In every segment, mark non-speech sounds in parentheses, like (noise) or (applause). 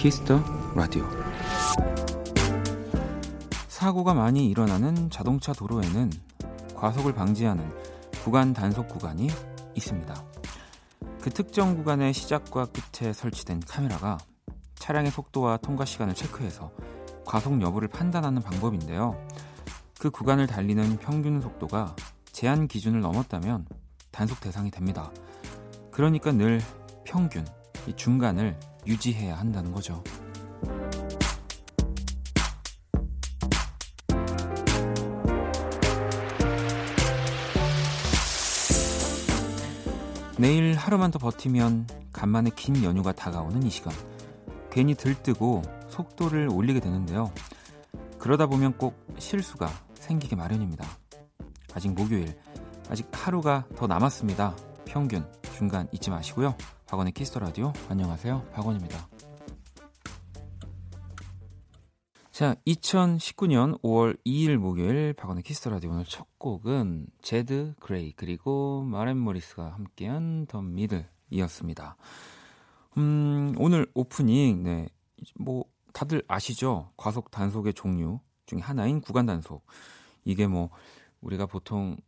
키스 더 라디오 사고가 많이 일어나는 자동차 도로에는 과속을 방지하는 구간 단속 구간이 있습니다. 그 특정 구간의 시작과 끝에 설치된 카메라가 차량의 속도와 통과 시간을 체크해서 과속 여부를 판단하는 방법인데요. 그 구간을 달리는 평균 속도가 제한 기준을 넘었다면 단속 대상이 됩니다. 그러니까 늘 평균, 이 중간을 유지해야 한다는 거죠. 내일 하루만 더 버티면 간만에 긴 연휴가 다가오는 이 시간. 괜히 들뜨고 속도를 올리게 되는데요. 그러다 보면 꼭 실수가 생기게 마련입니다. 아직 목요일, 아직 하루가 더 남았습니다. 평균, 중간 잊지 마시고요. 박원의 키스 더 라디오 안녕하세요. 박원입니다. 자, 2019년 5월 2일 목요일 박원의 키스 더 라디오 오늘 첫 곡은 제드 그레이 그리고 마렌 모리스가 함께한 The Middle이었습니다. 음, 오늘 오프닝 네. 뭐 다들 아시죠? 과속 단속의 종류 중에 하나인 구간 단속. 이게 뭐 우리가 보통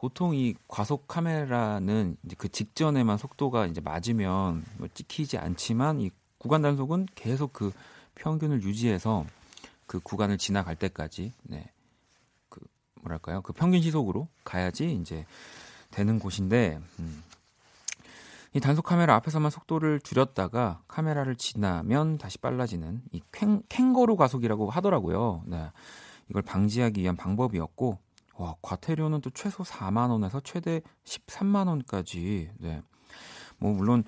보통 이 과속 카메라는 이제 그 직전에만 속도가 이제 맞으면 뭐 찍히지 않지만 이 구간 단속은 계속 그 평균을 유지해서 그 구간을 지나갈 때까지 네. 그 뭐랄까요? 그 평균 시속으로 가야지 이제 되는 곳인데 음. 이 단속 카메라 앞에서만 속도를 줄였다가 카메라를 지나면 다시 빨라지는 이 캥, 캥거루 과속이라고 하더라고요. 네. 이걸 방지하기 위한 방법이었고 와, 과태료는 또 최소 4만 원에서 최대 13만 원까지. 네. 뭐 물론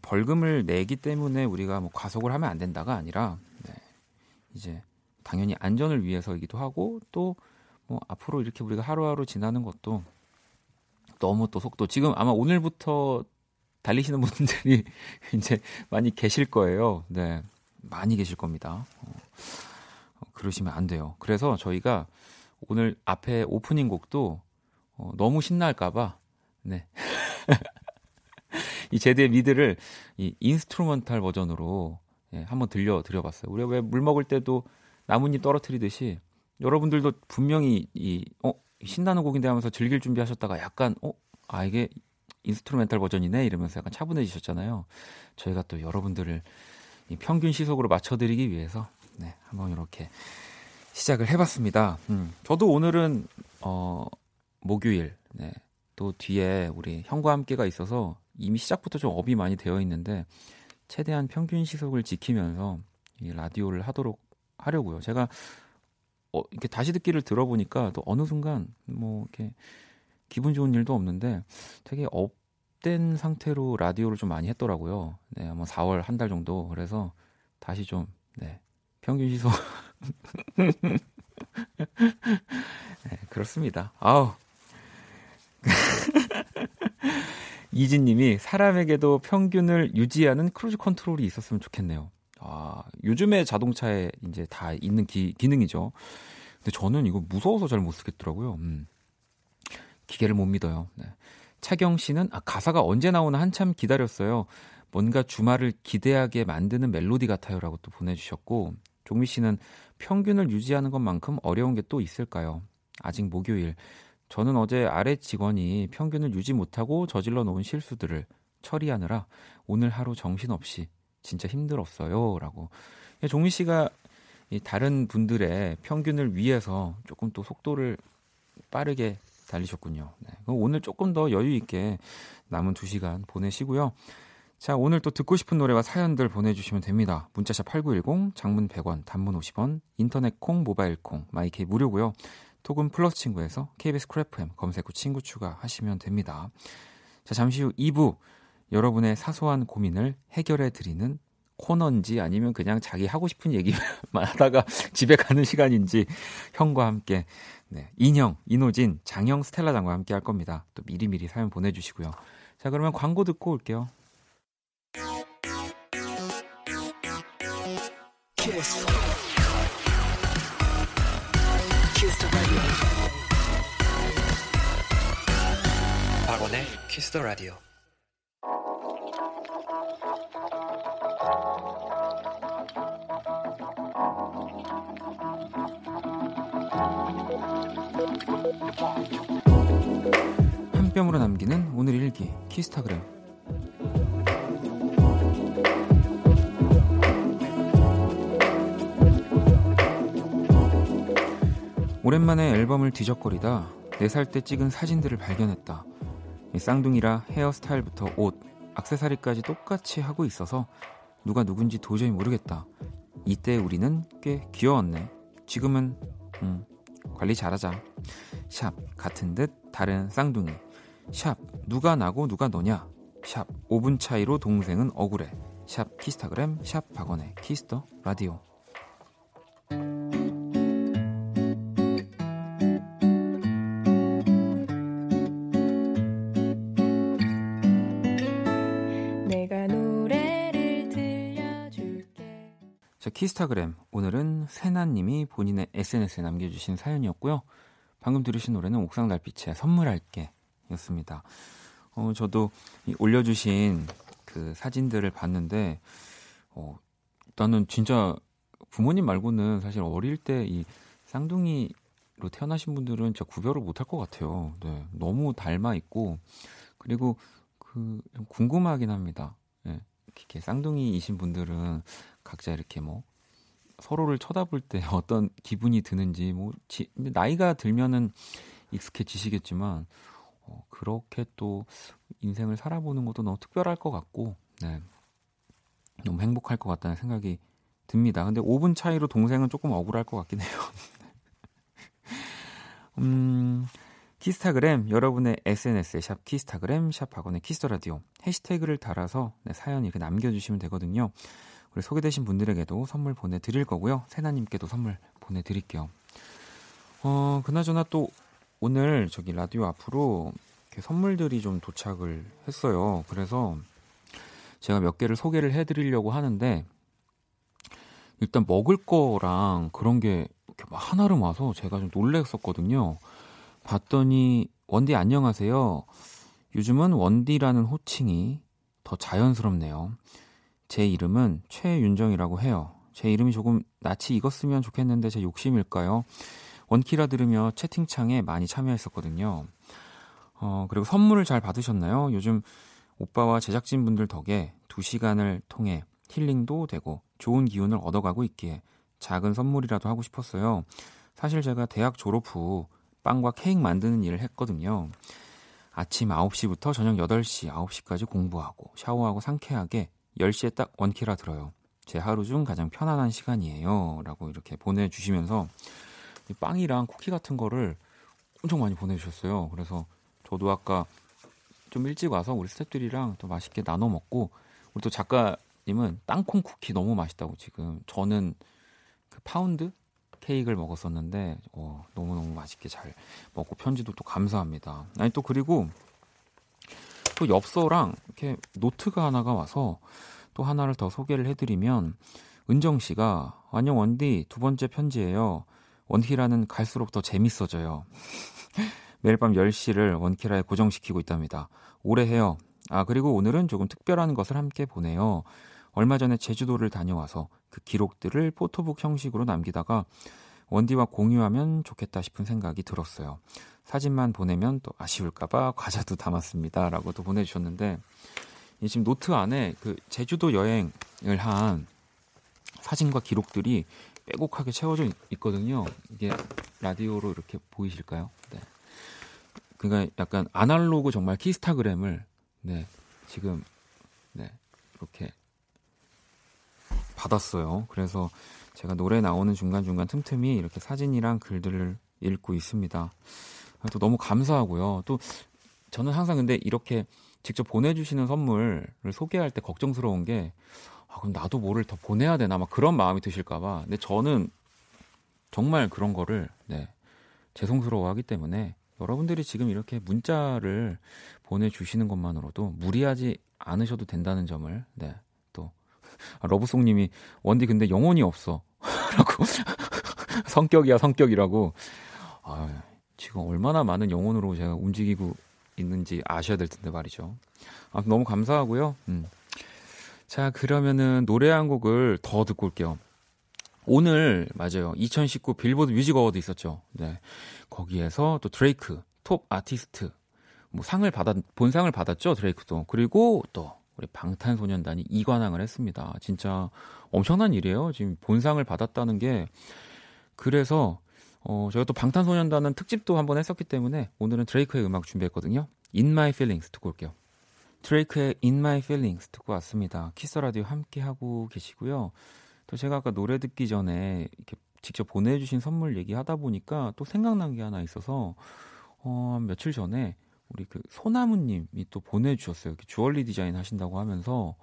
벌금을 내기 때문에 우리가 뭐 과속을 하면 안 된다가 아니라 네. 이제 당연히 안전을 위해서이기도 하고 또 뭐 앞으로 이렇게 우리가 하루하루 지나는 것도 너무 또 속도 지금 아마 오늘부터 달리시는 분들이 (laughs) 이제 많이 계실 거예요. 네. 많이 계실 겁니다. 어, 그러시면 안 돼요. 그래서 저희가 오늘 앞에 오프닝 곡도 어, 너무 신날까봐 네. (laughs) 이 제드의 Middle을 이 instrumental 버전으로 예, 한번 들려 드려봤어요. 우리가 왜 물 먹을 때도 나뭇잎 떨어뜨리듯이 여러분들도 분명히 이 어, 신나는 곡인데 하면서 즐길 준비하셨다가 약간 어, 아 이게 instrumental 버전이네 이러면서 약간 차분해지셨잖아요. 저희가 또 여러분들을 이 평균 시속으로 맞춰드리기 위해서 네, 한번 이렇게 시작을 해봤습니다. 음, 저도 오늘은 어, 목요일 네, 또 뒤에 우리 형과 함께가 있어서 이미 시작부터 좀 업이 많이 되어 있는데 최대한 평균 시속을 지키면서 이 라디오를 하도록 하려고요. 제가 어, 이렇게 다시 듣기를 들어보니까 또 어느 순간 뭐 이렇게 기분 좋은 일도 없는데 되게 up된 상태로 라디오를 좀 많이 했더라고요. 네, 뭐 4월 한 달 정도. 그래서 다시 좀 네, 평균 시속 (laughs) 네, 그렇습니다. 아우. (laughs) 이진님이 사람에게도 평균을 유지하는 cruise control이 있었으면 좋겠네요. 아, 요즘에 자동차에 이제 다 있는 기, 기능이죠. 근데 저는 이거 무서워서 잘 못 쓰겠더라고요. 음. 기계를 못 믿어요. 네. 차경 씨는 아, 가사가 언제 나오나 한참 기다렸어요. 뭔가 주말을 기대하게 만드는 멜로디 같아요라고 또 보내주셨고 종미 씨는 평균을 유지하는 것만큼 어려운 게 또 있을까요? 아직 목요일. 저는 어제 아래 직원이 평균을 유지 못하고 저질러 놓은 실수들을 처리하느라 오늘 하루 정신없이 진짜 힘들었어요. 라고. 종미 씨가 이 다른 분들의 평균을 위해서 조금 또 속도를 빠르게 달리셨군요. 네. 오늘 조금 더 여유 있게 남은 2시간 보내시고요. 자, 오늘 또 듣고 싶은 노래와 사연들 보내주시면 됩니다. 문자 샵 8910, 장문 100원, 단문 50원, 인터넷 콩, 모바일 콩, 마이케이 무료고요. 톡은 플러스 친구에서 KBS 쿨 FM 검색 후 친구 추가하시면 됩니다. 자, 잠시 후 2부 여러분의 사소한 고민을 해결해 드리는 코너인지 아니면 그냥 자기 하고 싶은 얘기만 (laughs) 하다가 집에 가는 시간인지 형과 함께 네, 인형, 이노진, 장영, 스텔라 장과 함께 할 겁니다. 또 미리미리 사연 보내주시고요. 자, 그러면 광고 듣고 올게요. 키스 더 라디오. 한 뼘으로 남기는 오늘 일기 키스타그램 오랜만에 앨범을 뒤적거리다 4살 때 찍은 사진들을 발견했다. 쌍둥이라 헤어스타일부터 옷, 악세사리까지 똑같이 하고 있어서 누가 누군지 도저히 모르겠다. 이때 우리는 꽤 귀여웠네. 지금은 음, 관리 잘하자. 샵 같은 듯 다른 쌍둥이. 샵 누가 나고 누가 너냐. 샵 5분 차이로 동생은 억울해. 샵 키스타그램 샵 박원의 키스 더 라디오. 키스타그램. 오늘은 세나님이 본인의 SNS에 남겨주신 사연이었고요. 방금 들으신 노래는 옥상 달빛의 선물할게 였습니다. 어, 저도 이 올려주신 그 사진들을 봤는데, 어, 나는 진짜 부모님 말고는 사실 어릴 때 이 쌍둥이로 태어나신 분들은 진짜 구별을 못할 것 같아요. 네, 너무 닮아 있고, 그리고 그, 좀 궁금하긴 합니다. 예, 이렇게 쌍둥이이신 분들은 각자 이렇게 뭐 서로를 쳐다볼 때 (laughs) 어떤 기분이 드는지 뭐 지, 나이가 들면은 익숙해지시겠지만 어, 그렇게 또 인생을 살아보는 것도 너무 특별할 것 같고 네. 너무 행복할 것 같다는 생각이 듭니다. 근데 5분 차이로 동생은 조금 억울할 것 같긴 해요. (laughs) 음, 키스타그램 여러분의 SNS에 샵 키스타그램 샵 박원의 키스터라디오 해시태그를 달아서 네, 사연 이렇게 남겨주시면 되거든요. 우리 소개되신 분들에게도 선물 보내드릴 거고요. 세나님께도 선물 보내드릴게요. 어, 그나저나 또 오늘 저기 라디오 앞으로 선물들이 좀 도착을 했어요. 그래서 제가 몇 개를 소개를 해드리려고 하는데 일단 먹을 거랑 그런 게 이렇게 막 하나름 와서 제가 좀 놀랬었거든요. 봤더니 원디 안녕하세요. 요즘은 원디라는 호칭이 더 자연스럽네요. 제 이름은 최윤정이라고 해요. 제 이름이 조금 낯이 익었으면 좋겠는데 제 욕심일까요? 원키라 들으며 채팅창에 많이 참여했었거든요. 어, 그리고 선물을 잘 받으셨나요? 요즘 오빠와 제작진분들 덕에 2시간을 통해 힐링도 되고 좋은 기운을 얻어가고 있기에 작은 선물이라도 하고 싶었어요. 사실 제가 대학 졸업 후 빵과 케이크 만드는 일을 했거든요. 아침 9시부터 저녁 8시, 9시까지 공부하고 샤워하고 상쾌하게 10시에 딱 원키라 들어요. 제 하루 중 가장 편안한 시간이에요. 라고 이렇게 보내주시면서 빵이랑 쿠키 같은 거를 엄청 많이 보내주셨어요. 그래서 저도 아까 좀 일찍 와서 우리 스태프들이랑 또 맛있게 나눠 먹고 우리 또 작가님은 땅콩 쿠키 너무 맛있다고 지금 저는 그 파운드 케이크를 먹었었는데 어, 너무너무 맛있게 잘 먹고 편지도 또 감사합니다. 아니 또 그리고 또 엽서랑 이렇게 노트가 하나가 와서 또 하나를 더 소개를 해드리면 은정 씨가 안녕 원디 두 번째 편지예요. 원키라는 갈수록 더 재밌어져요. (laughs) 매일 밤 10시를 원키라에 고정시키고 있답니다. 오래 해요. 아 그리고 오늘은 조금 특별한 것을 함께 보내요. 얼마 전에 제주도를 다녀와서 그 기록들을 포토북 형식으로 남기다가 원디와 공유하면 좋겠다 싶은 생각이 들었어요. 사진만 보내면 또 아쉬울까봐 과자도 담았습니다. 라고 또 보내주셨는데, 이 지금 노트 안에 그 제주도 여행을 한 사진과 기록들이 빼곡하게 채워져 있거든요. 이게 라디오로 이렇게 보이실까요? 네. 그러니까 약간 아날로그 정말 키스타그램을 네, 지금 네, 이렇게 받았어요. 그래서 제가 노래 나오는 중간중간 틈틈이 이렇게 사진이랑 글들을 읽고 있습니다. 또 너무 감사하고요. 또 저는 항상 근데 이렇게 직접 보내주시는 선물을 소개할 때 걱정스러운 게 아, 그럼 나도 뭐를 더 보내야 되나? 막 그런 마음이 드실까봐. 근데 저는 정말 그런 거를 네, 죄송스러워하기 때문에 여러분들이 지금 이렇게 문자를 보내주시는 것만으로도 무리하지 않으셔도 된다는 점을 네, 또 아, 러브송님이 원디 근데 영혼이 없어. (laughs) 라고. 성격이야 성격이라고. 아, 지금 얼마나 많은 영혼으로 제가 움직이고 있는지 아셔야 될 텐데 말이죠. 아, 너무 감사하고요. 음. 자, 그러면은 노래 한 곡을 더 듣고 올게요. 오늘 맞아요. 2019 빌보드 뮤직 어워드 있었죠. 네. 거기에서 또 드레이크 top artist 뭐 상을 받았 본상을 받았죠. 드레이크도. 그리고 또 우리 방탄소년단이 이관왕을 했습니다. 진짜 엄청난 일이에요. 지금 본상을 받았다는 게 그래서 어 저희가 또 방탄소년단은 특집도 한번 했었기 때문에 오늘은 드레이크의 음악 준비했거든요. In My Feelings 듣고 올게요. 드레이크의 In My Feelings 듣고 왔습니다. 키스 더 라디오 함께 하고 계시고요. 또 제가 아까 노래 듣기 전에 이렇게 직접 보내주신 선물 얘기하다 보니까 또 생각난 게 하나 있어서 어, 며칠 전에 우리 그 소나무님이 또 보내주셨어요. 주얼리 디자인 하신다고 하면서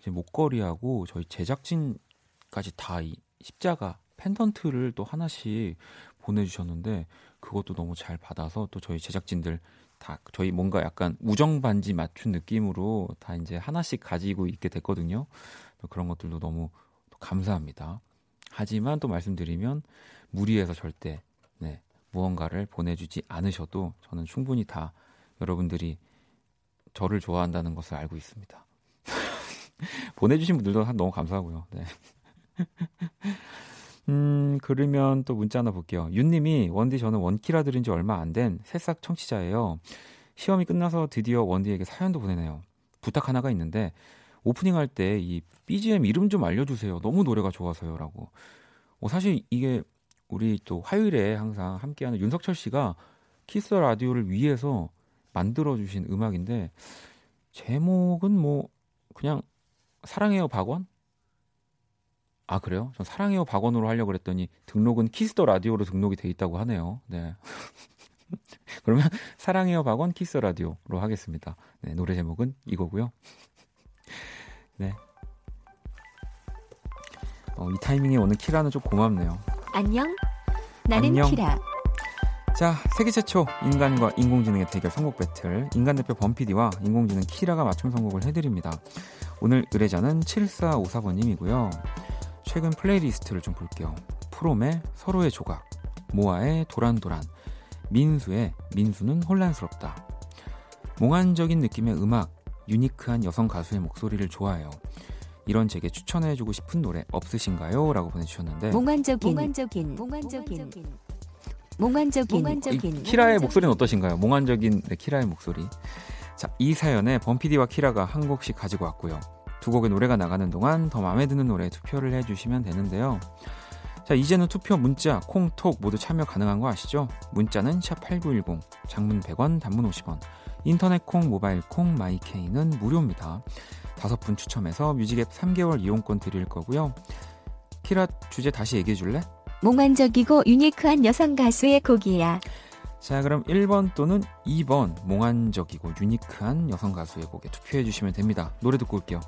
이제 목걸이하고 저희 제작진까지 다 이 십자가 펜던트를 또 하나씩 보내주셨는데 그것도 너무 잘 받아서 또 저희 제작진들 다 저희 뭔가 약간 우정 반지 맞춘 느낌으로 다 이제 하나씩 가지고 있게 됐거든요. 그런 것들도 너무 감사합니다. 하지만 또 말씀드리면 무리해서 절대 네, 무언가를 보내주지 않으셔도 저는 충분히 다 여러분들이 저를 좋아한다는 것을 알고 있습니다. (laughs) 보내주신 분들도 너무 감사하고요. 네. 음, 그러면 또 문자 하나 볼게요. 윤님이 원디 저는 원키라 들은 지 얼마 안 된 새싹 청취자예요. 시험이 끝나서 드디어 원디에게 사연도 보내네요. 부탁 하나가 있는데 오프닝 할 때 이 BGM 이름 좀 알려주세요. 너무 노래가 좋아서요라고. 어, 사실 이게 우리 또 화요일에 항상 함께하는 윤석철 씨가 키스 더 라디오를 위해서 만들어주신 음악인데 제목은 뭐 그냥 사랑해요 박원? 아 그래요? 전 사랑해요 박원으로 하려고 그랬더니 등록은 키스 더 라디오로 등록이 돼 있다고 하네요. 네. (laughs) 그러면 사랑해요 박원 키스 더 라디오로 하겠습니다. 네, 노래 제목은 이거고요. (laughs) 네. 어, 이 타이밍에 오는 키라는 좀 고맙네요. 안녕. 나는 안녕. 키라. 자, 세계 최초 인간과 인공지능의 대결 선곡 배틀. 인간 대표 범피디와 인공지능 키라가 맞춤 선곡을 해드립니다. 오늘 의뢰자는 7454번님이고요. 최근 플레이리스트를 좀 볼게요. 프롬의 서로의 조각, 모아의 도란도란, 민수의 민수는 혼란스럽다. 몽환적인 느낌의 음악, 유니크한 여성 가수의 목소리를 좋아해요. 이런 제게 추천해주고 싶은 노래 없으신가요? 라고 보내주셨는데 몽환적인 몽환적인 몽환적인 몽환적인 몽환적인 이 키라의 목소리는 어떠신가요? 몽환적인 네, 키라의 목소리. 자, 이 사연에 범피디와 키라가 한 곡씩 가지고 왔고요. 두 곡의 노래가 나가는 동안 더 마음에 드는 노래 투표를 해주시면 되는데요. 자, 이제는 투표 문자, 콩, 톡 모두 참여 가능한 거 아시죠? 문자는 샵8910, 장문 100원, 단문 50원, 인터넷 콩, 모바일 콩, 마이 케이는 무료입니다. 다섯 분 추첨해서 뮤직앱 3개월 이용권 드릴 거고요. 키라 주제 다시 얘기해 줄래? 몽환적이고 유니크한 여성 가수의 곡이야. 자, 그럼 1번 또는 2번 몽환적이고 유니크한 여성 가수의 곡에 투표해 주시면 됩니다. 노래 듣고 올게요.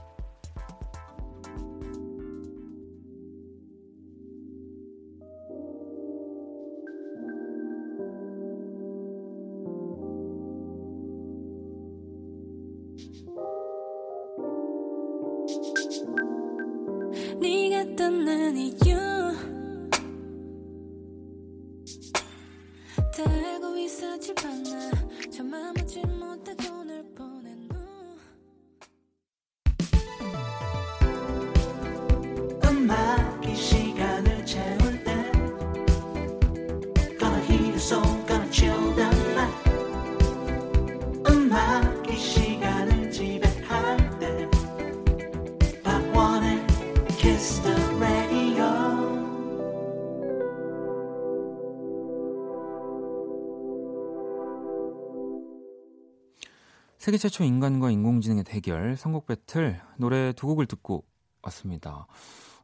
세계 최초 인간과 인공지능의 대결 선곡 배틀 노래 두 곡을 듣고 왔습니다.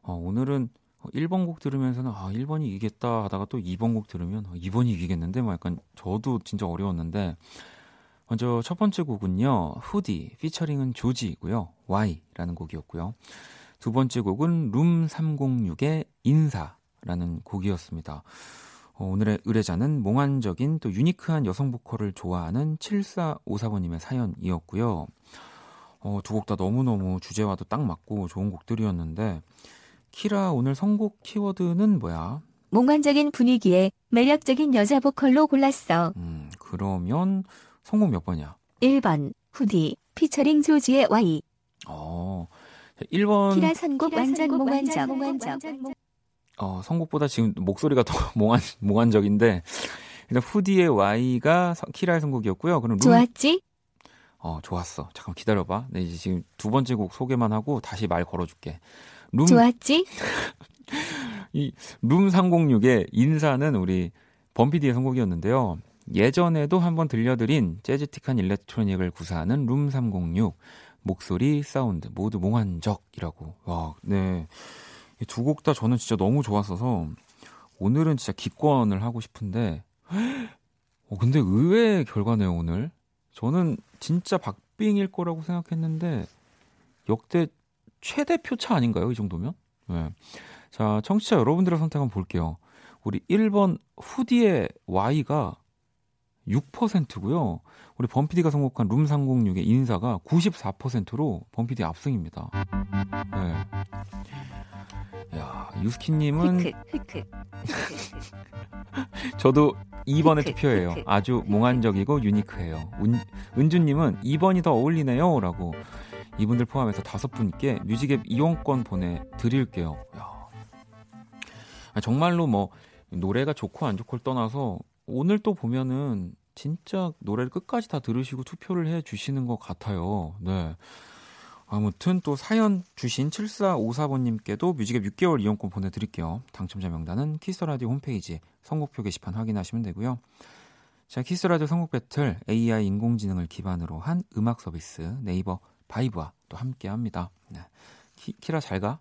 어, 오늘은 1번 곡 들으면서는 아 1번이 이기겠다 하다가 또 2번 곡 들으면 아, 2번이 이기겠는데 뭐 약간 저도 진짜 어려웠는데 먼저 첫 번째 곡은요 후디 피처링은 조지이고요 Y라는 곡이었고요 두 번째 곡은 룸 306의 인사라는 곡이었습니다. 어, 오늘의 의뢰자는 몽환적인 또 유니크한 여성 보컬을 좋아하는 7454번님의 사연이었고요. 어, 두 곡 다 너무너무 주제와도 딱 맞고 좋은 곡들이었는데 키라 오늘 선곡 키워드는 뭐야? 몽환적인 분위기에 매력적인 여자 보컬로 골랐어. 음, 그러면 선곡 몇 번이야? 1번 후디 피처링 조지의 Y 어. 1번 키라 선곡 완전 몽환적 어, 선곡보다 지금 목소리가 더 (laughs) 몽환 몽환적인데 일단 후디의 Y가 서- 키라의 선곡이었고요. 그럼 룸 좋았지? 어, 좋았어. 잠깐 기다려 봐. 네, 이제 지금 두 번째 곡 소개만 하고 다시 말 걸어 줄게. 룸 좋았지? (laughs) 룸 306의 인사는 우리 범피디의 선곡이었는데요. 예전에도 한번 들려드린 재즈틱한 일렉트로닉을 구사하는 룸 306 목소리, 사운드 모두 몽환적이라고. 와, 네. 두 곡 다 저는 진짜 너무 좋았어서 오늘은 진짜 기권을 하고 싶은데 (gasps) 어, 근데 의외의 결과네요, 오늘. 저는 진짜 박빙일 거라고 생각했는데 역대 최대 표차 아닌가요, 이 정도면? 네. 자, 청취자 여러분들의 선택 한번 볼게요. 우리 1번 후디의 Y가 6%고요. 우리 범피디가 선곡한 룸 306의 인사가 94%로 범피디 압승입니다. 네. 야, 유스키님은 (laughs) 저도 2번의 흑흑, 투표예요. 흑흑, 아주. 몽환적이고 유니크해요. 은, 은주님은 2번이 더 어울리네요. 라고 이분들 포함해서 다섯 분께 뮤직앱 이용권 보내드릴게요. 야. 아, 정말로 뭐 노래가 좋고 안 좋고를 떠나서 오늘 또 보면은 진짜 노래를 끝까지 다 들으시고 투표를 해 주시는 것 같아요. 네. 아무튼 또 사연 주신 7454번님께도 뮤직앱 6개월 이용권 보내드릴게요. 당첨자 명단은 키스라디오 홈페이지 선곡표 게시판 확인하시면 되고요. 자, 키스라디오 선곡 배틀 AI 인공지능을 기반으로 한 음악 서비스 네이버 바이브와 또 함께 합니다. 네. 키, 키라 잘 가?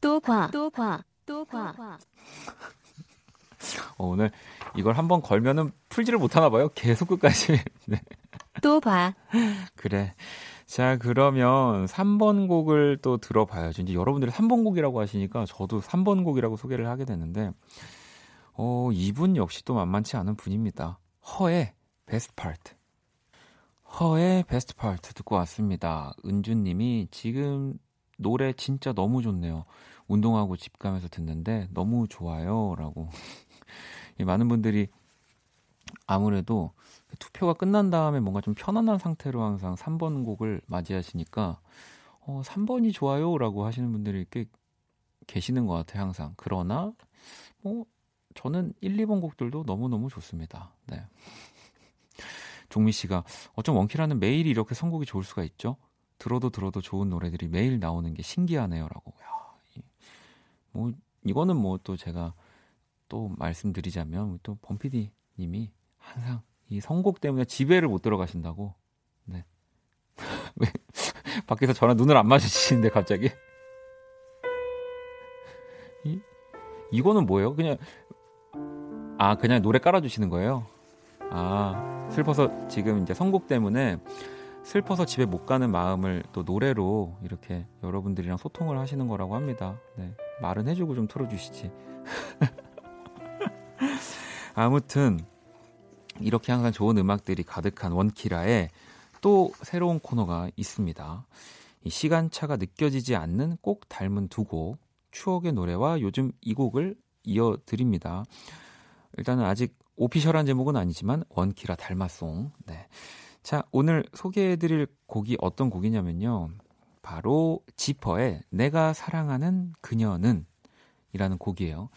또 과 또 과 또 과 어, 오늘 이걸 한번 걸면은 풀지를 못하나 봐요. 계속 끝까지. (laughs) 네. 또 봐 그래. 자, 그러면 3번 곡을 또 들어봐야죠. 이제 여러분들이 3번 곡이라고 하시니까 저도 3번 곡이라고 소개를 하게 됐는데, 어, 이분 역시 또 만만치 않은 분입니다. H.E.R.의 Best Part. H.E.R.의 Best Part 듣고 왔습니다. 은주님이 지금 노래 진짜 너무 좋네요. 운동하고 집 가면서 듣는데 너무 좋아요. 라고. 이 많은 분들이 아무래도 투표가 끝난 다음에 뭔가 좀 편안한 상태로 항상 3번 곡을 맞이하시니까 어, 3번이 좋아요라고 하시는 분들이 꽤 계시는 것 같아요, 항상. 그러나 뭐 저는 1, 2번 곡들도 너무너무 좋습니다. 네. 종미 씨가 어쩜 원키라는 매일 이렇게 선곡이 좋을 수가 있죠? 들어도 들어도 좋은 노래들이 매일 나오는 게 신기하네요라고. 야, 이, 뭐 이거는 뭐 또 제가 또 말씀드리자면 또 범피디 님이 항상 이 선곡 때문에 집에를 못 들어가신다고. 네. (laughs) 왜 밖에서 저랑 눈을 안 마주치시는데 갑자기? 이 이거는 뭐예요? 그냥 아 그냥 노래 깔아주시는 거예요? 아 슬퍼서 지금 이제 선곡 때문에 슬퍼서 집에 못 가는 마음을 또 노래로 이렇게 여러분들이랑 소통을 하시는 거라고 합니다. 네. 말은 해주고 좀 틀어주시지. (laughs) 아무튼 이렇게 항상 좋은 음악들이 가득한 원키라에 또 새로운 코너가 있습니다. 이 시간차가 느껴지지 않는 꼭 닮은 두 곡, 추억의 노래와 요즘 이 곡을 이어드립니다. 일단은 아직 오피셜한 제목은 아니지만 원키라 닮았송. 네. 자, 오늘 소개해드릴 곡이 어떤 곡이냐면요. 바로 지퍼의 내가 사랑하는 그녀는 이라는 곡이에요.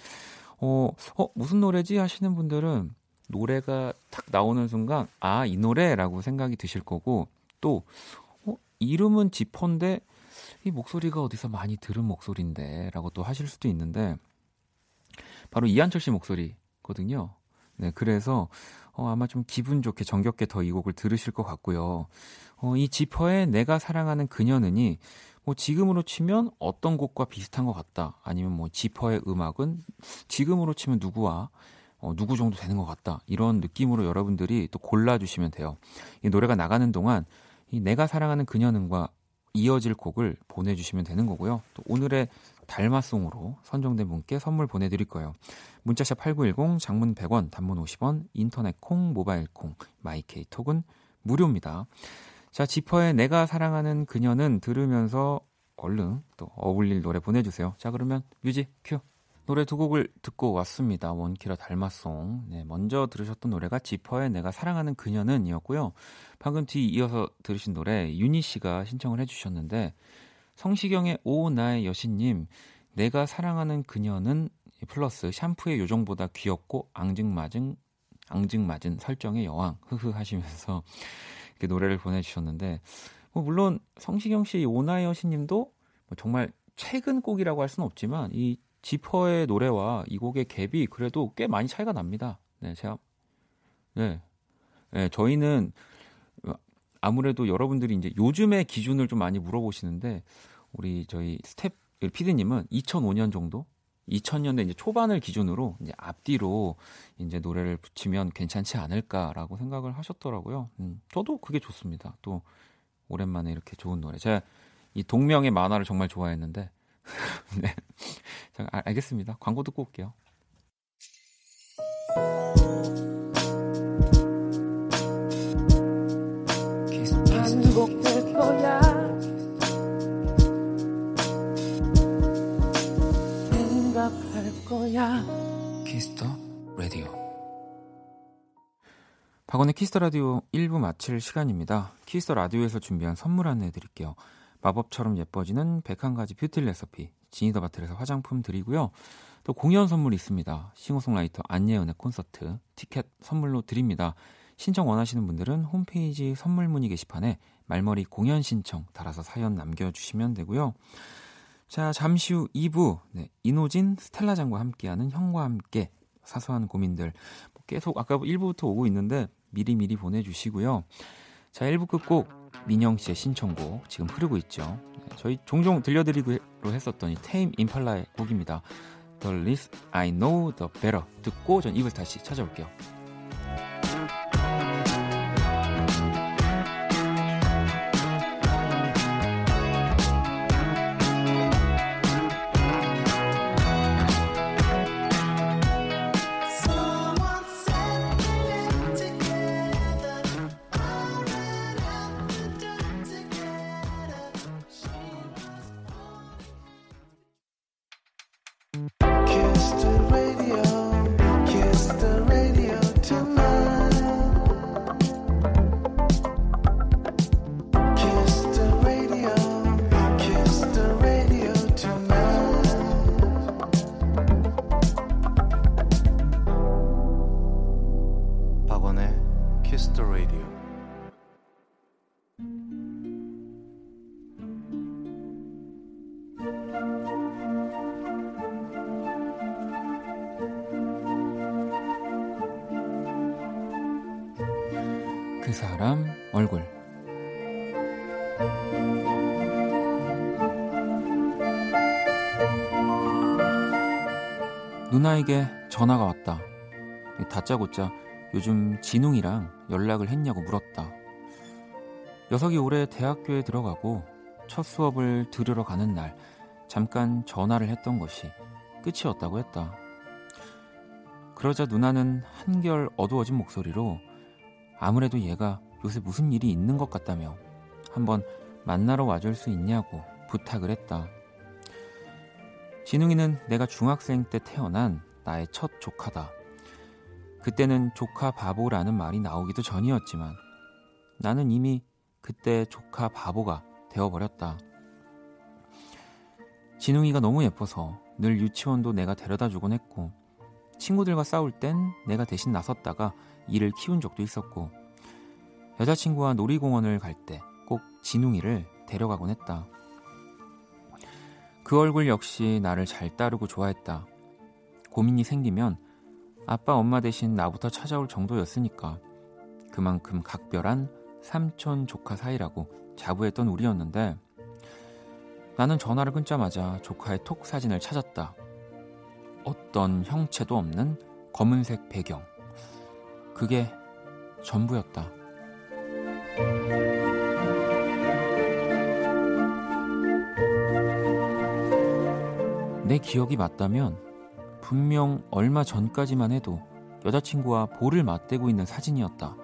어, 어, 무슨 노래지 하시는 분들은 노래가 탁 나오는 순간 아, 이 노래라고 생각이 드실 거고 또 어, 이름은 지퍼인데 이 목소리가 어디서 많이 들은 목소리인데 라고 또 하실 수도 있는데 바로 이한철 씨 목소리거든요. 네, 그래서 어, 아마 좀 기분 좋게 정겹게 더 이 곡을 들으실 것 같고요. 어, 이 지퍼의 내가 사랑하는 그녀는이 뭐 지금으로 치면 어떤 곡과 비슷한 것 같다. 아니면 뭐 지퍼의 음악은 지금으로 치면 누구와 어, 누구 정도 되는 것 같다. 이런 느낌으로 여러분들이 또 골라주시면 돼요. 이 노래가 나가는 동안 이 내가 사랑하는 그녀는과 이어질 곡을 보내주시면 되는 거고요. 또 오늘의 달마송으로 선정된 분께 선물 보내드릴 거예요. 문자샵 8910, 장문 100원, 단문 50원, 인터넷 콩, 모바일 콩, 마이케이 톡은 무료입니다. 자, 지퍼의 내가 사랑하는 그녀는 들으면서 얼른 또 어울릴 노래 보내주세요. 자, 그러면 music cue. 노래 두 곡을 듣고 왔습니다. 원키라 달마송. 네, 먼저 들으셨던 노래가 지퍼의 내가 사랑하는 그녀는 이었고요. 방금 뒤 이어서 들으신 노래 윤희 씨가 신청을 해주셨는데 성시경의 오 나의 여신님 내가 사랑하는 그녀는 플러스 샴푸의 요정보다 귀엽고 앙증맞은 앙증맞은 설정의 여왕 흐흐 하시면서 이렇게 노래를 보내주셨는데 뭐 물론 성시경 씨 오 나의 여신님도 뭐 정말 최근 곡이라고 할 수는 없지만 이 지퍼의 노래와 이 곡의 갭이 그래도 꽤 많이 차이가 납니다. 네, 제가 네, 네 저희는 아무래도 여러분들이 이제 요즘의 기준을 좀 많이 물어보시는데 우리 저희 스텝 피디님은 2005년 정도 2000년대 이제 초반을 기준으로 이제 앞뒤로 이제 노래를 붙이면 괜찮지 않을까라고 생각을 하셨더라고요. 음, 저도 그게 좋습니다. 또 오랜만에 이렇게 좋은 노래. 제가 이 동명의 만화를 정말 좋아했는데 (laughs) 네. 자, 아, 알겠습니다. 광고 듣고 올게요. 박원의 키스 더 라디오 1부 마칠 시간입니다. 키스 더 라디오에서 준비한 선물 안내 드릴게요. 마법처럼 예뻐지는 101가지 뷰티 레시피 지니더 바틀에서 화장품 드리고요. 또 공연 선물 있습니다. 싱어송라이터 안예은의 콘서트 티켓 선물로 드립니다. 신청 원하시는 분들은 홈페이지 선물 문의 게시판에 말머리 공연 신청 달아서 사연 남겨주시면 되고요. 자, 잠시 후 2부 네, 이노진 스텔라장과 함께하는 형과 함께 사소한 고민들 뭐 계속 아까 1부부터 오고 있는데 미리미리 보내주시고요. 자, 1부 끝곡 민영 씨의 신청곡 지금 흐르고 있죠. 네, 저희 종종 들려드리기로 했었던 이 테임 임팔라의 곡입니다. The least I know the better 듣고 전 입을 다시 찾아올게요. 다짜고짜 요즘 진웅이랑 연락을 했냐고 물었다. 녀석이 올해 대학교에 들어가고 첫 수업을 들으러 가는 날 잠깐 전화를 했던 것이 끝이었다고 했다. 그러자 누나는 한결 어두워진 목소리로 아무래도 얘가 요새 무슨 일이 있는 것 같다며 한번 만나러 와줄 수 있냐고 부탁을 했다. 진웅이는 내가 중학생 때 태어난 나의 첫 조카다. 그때는 조카 바보라는 말이 나오기도 전이었지만 나는 이미 그때 조카 바보가 되어버렸다. 진웅이가 너무 예뻐서 늘 유치원도 내가 데려다 주곤 했고 친구들과 싸울 땐 내가 대신 나섰다가 이를 키운 적도 있었고 여자친구와 놀이공원을 갈 때 꼭 진웅이를 데려가곤 했다. 그 얼굴 역시 나를 잘 따르고 좋아했다. 고민이 생기면 아빠 엄마 대신 나부터 찾아올 정도였으니까 그만큼 각별한 삼촌 조카 사이라고 자부했던 우리였는데 나는 전화를 끊자마자 조카의 톡 사진을 찾았다. 어떤 형체도 없는 검은색 배경. 그게 전부였다. 내 기억이 맞다면 분명 얼마 전까지만 해도 여자친구와 볼을 맞대고 있는 사진이었다.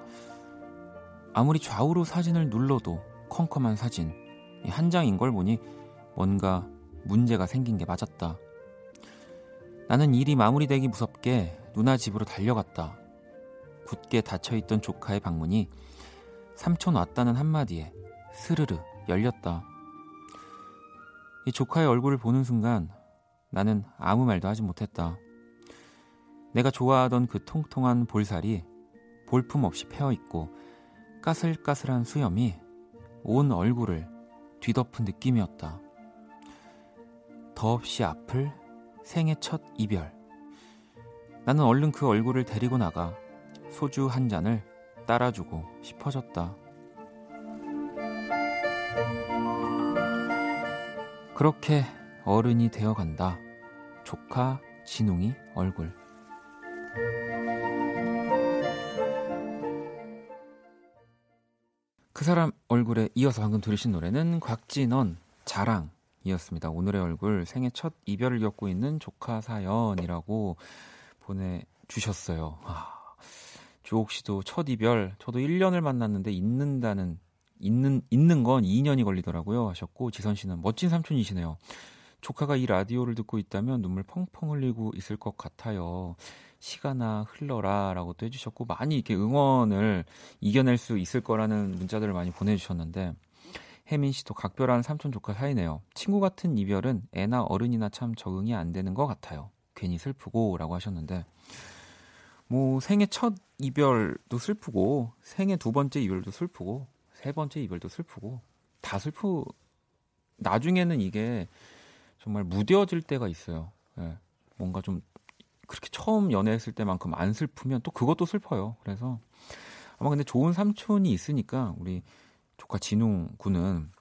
아무리 좌우로 사진을 눌러도 컴컴한 사진. 한 장인 걸 보니 뭔가 문제가 생긴 게 맞았다. 나는 일이 마무리되기 무섭게 누나 집으로 달려갔다. 굳게 닫혀있던 조카의 방문이 삼촌 왔다는 한마디에 스르르 열렸다. 이 조카의 얼굴을 보는 순간 나는 아무 말도 하지 못했다. 내가 좋아하던 그 통통한 볼살이 볼품 없이 패어 있고 까슬까슬한 수염이 온 얼굴을 뒤덮은 느낌이었다. 더없이 아플 생애 첫 이별. 나는 얼른 그 얼굴을 데리고 나가 소주 한 잔을 따라주고 싶어졌다. 그렇게 어른이 되어 간다. 조카 진웅이 얼굴. 그 사람 얼굴에 이어서 방금 들으신 노래는 곽진원 자랑이었습니다. 오늘의 얼굴 생애 첫 이별을 겪고 있는 조카 사연이라고 보내주셨어요. 아, 주옥 씨도 첫 이별, 저도 1년을 만났는데 잊는다는 있는 있는 건 2년이 걸리더라고요 하셨고 지선 씨는 멋진 삼촌이시네요. 조카가 이 라디오를 듣고 있다면 눈물 펑펑 흘리고 있을 것 같아요. 시간아 흘러라 라고 또 해주셨고 많이 이렇게 응원을 이겨낼 수 있을 거라는 문자들을 많이 보내주셨는데 혜민 씨도 각별한 삼촌 조카 사이네요. 친구 같은 이별은 애나 어른이나 참 적응이 안 되는 것 같아요. 괜히 슬프고 라고 하셨는데 뭐 생애 첫 이별도 슬프고 생애 두 번째 이별도 슬프고 세 번째 이별도 슬프고 다 슬프 나중에는 이게 정말 무뎌질 때가 있어요. 예. 뭔가 좀 그렇게 처음 연애했을 때만큼 안 슬프면 또 그것도 슬퍼요. 그래서 아마 근데 좋은 삼촌이 있으니까 우리 조카 진웅 군은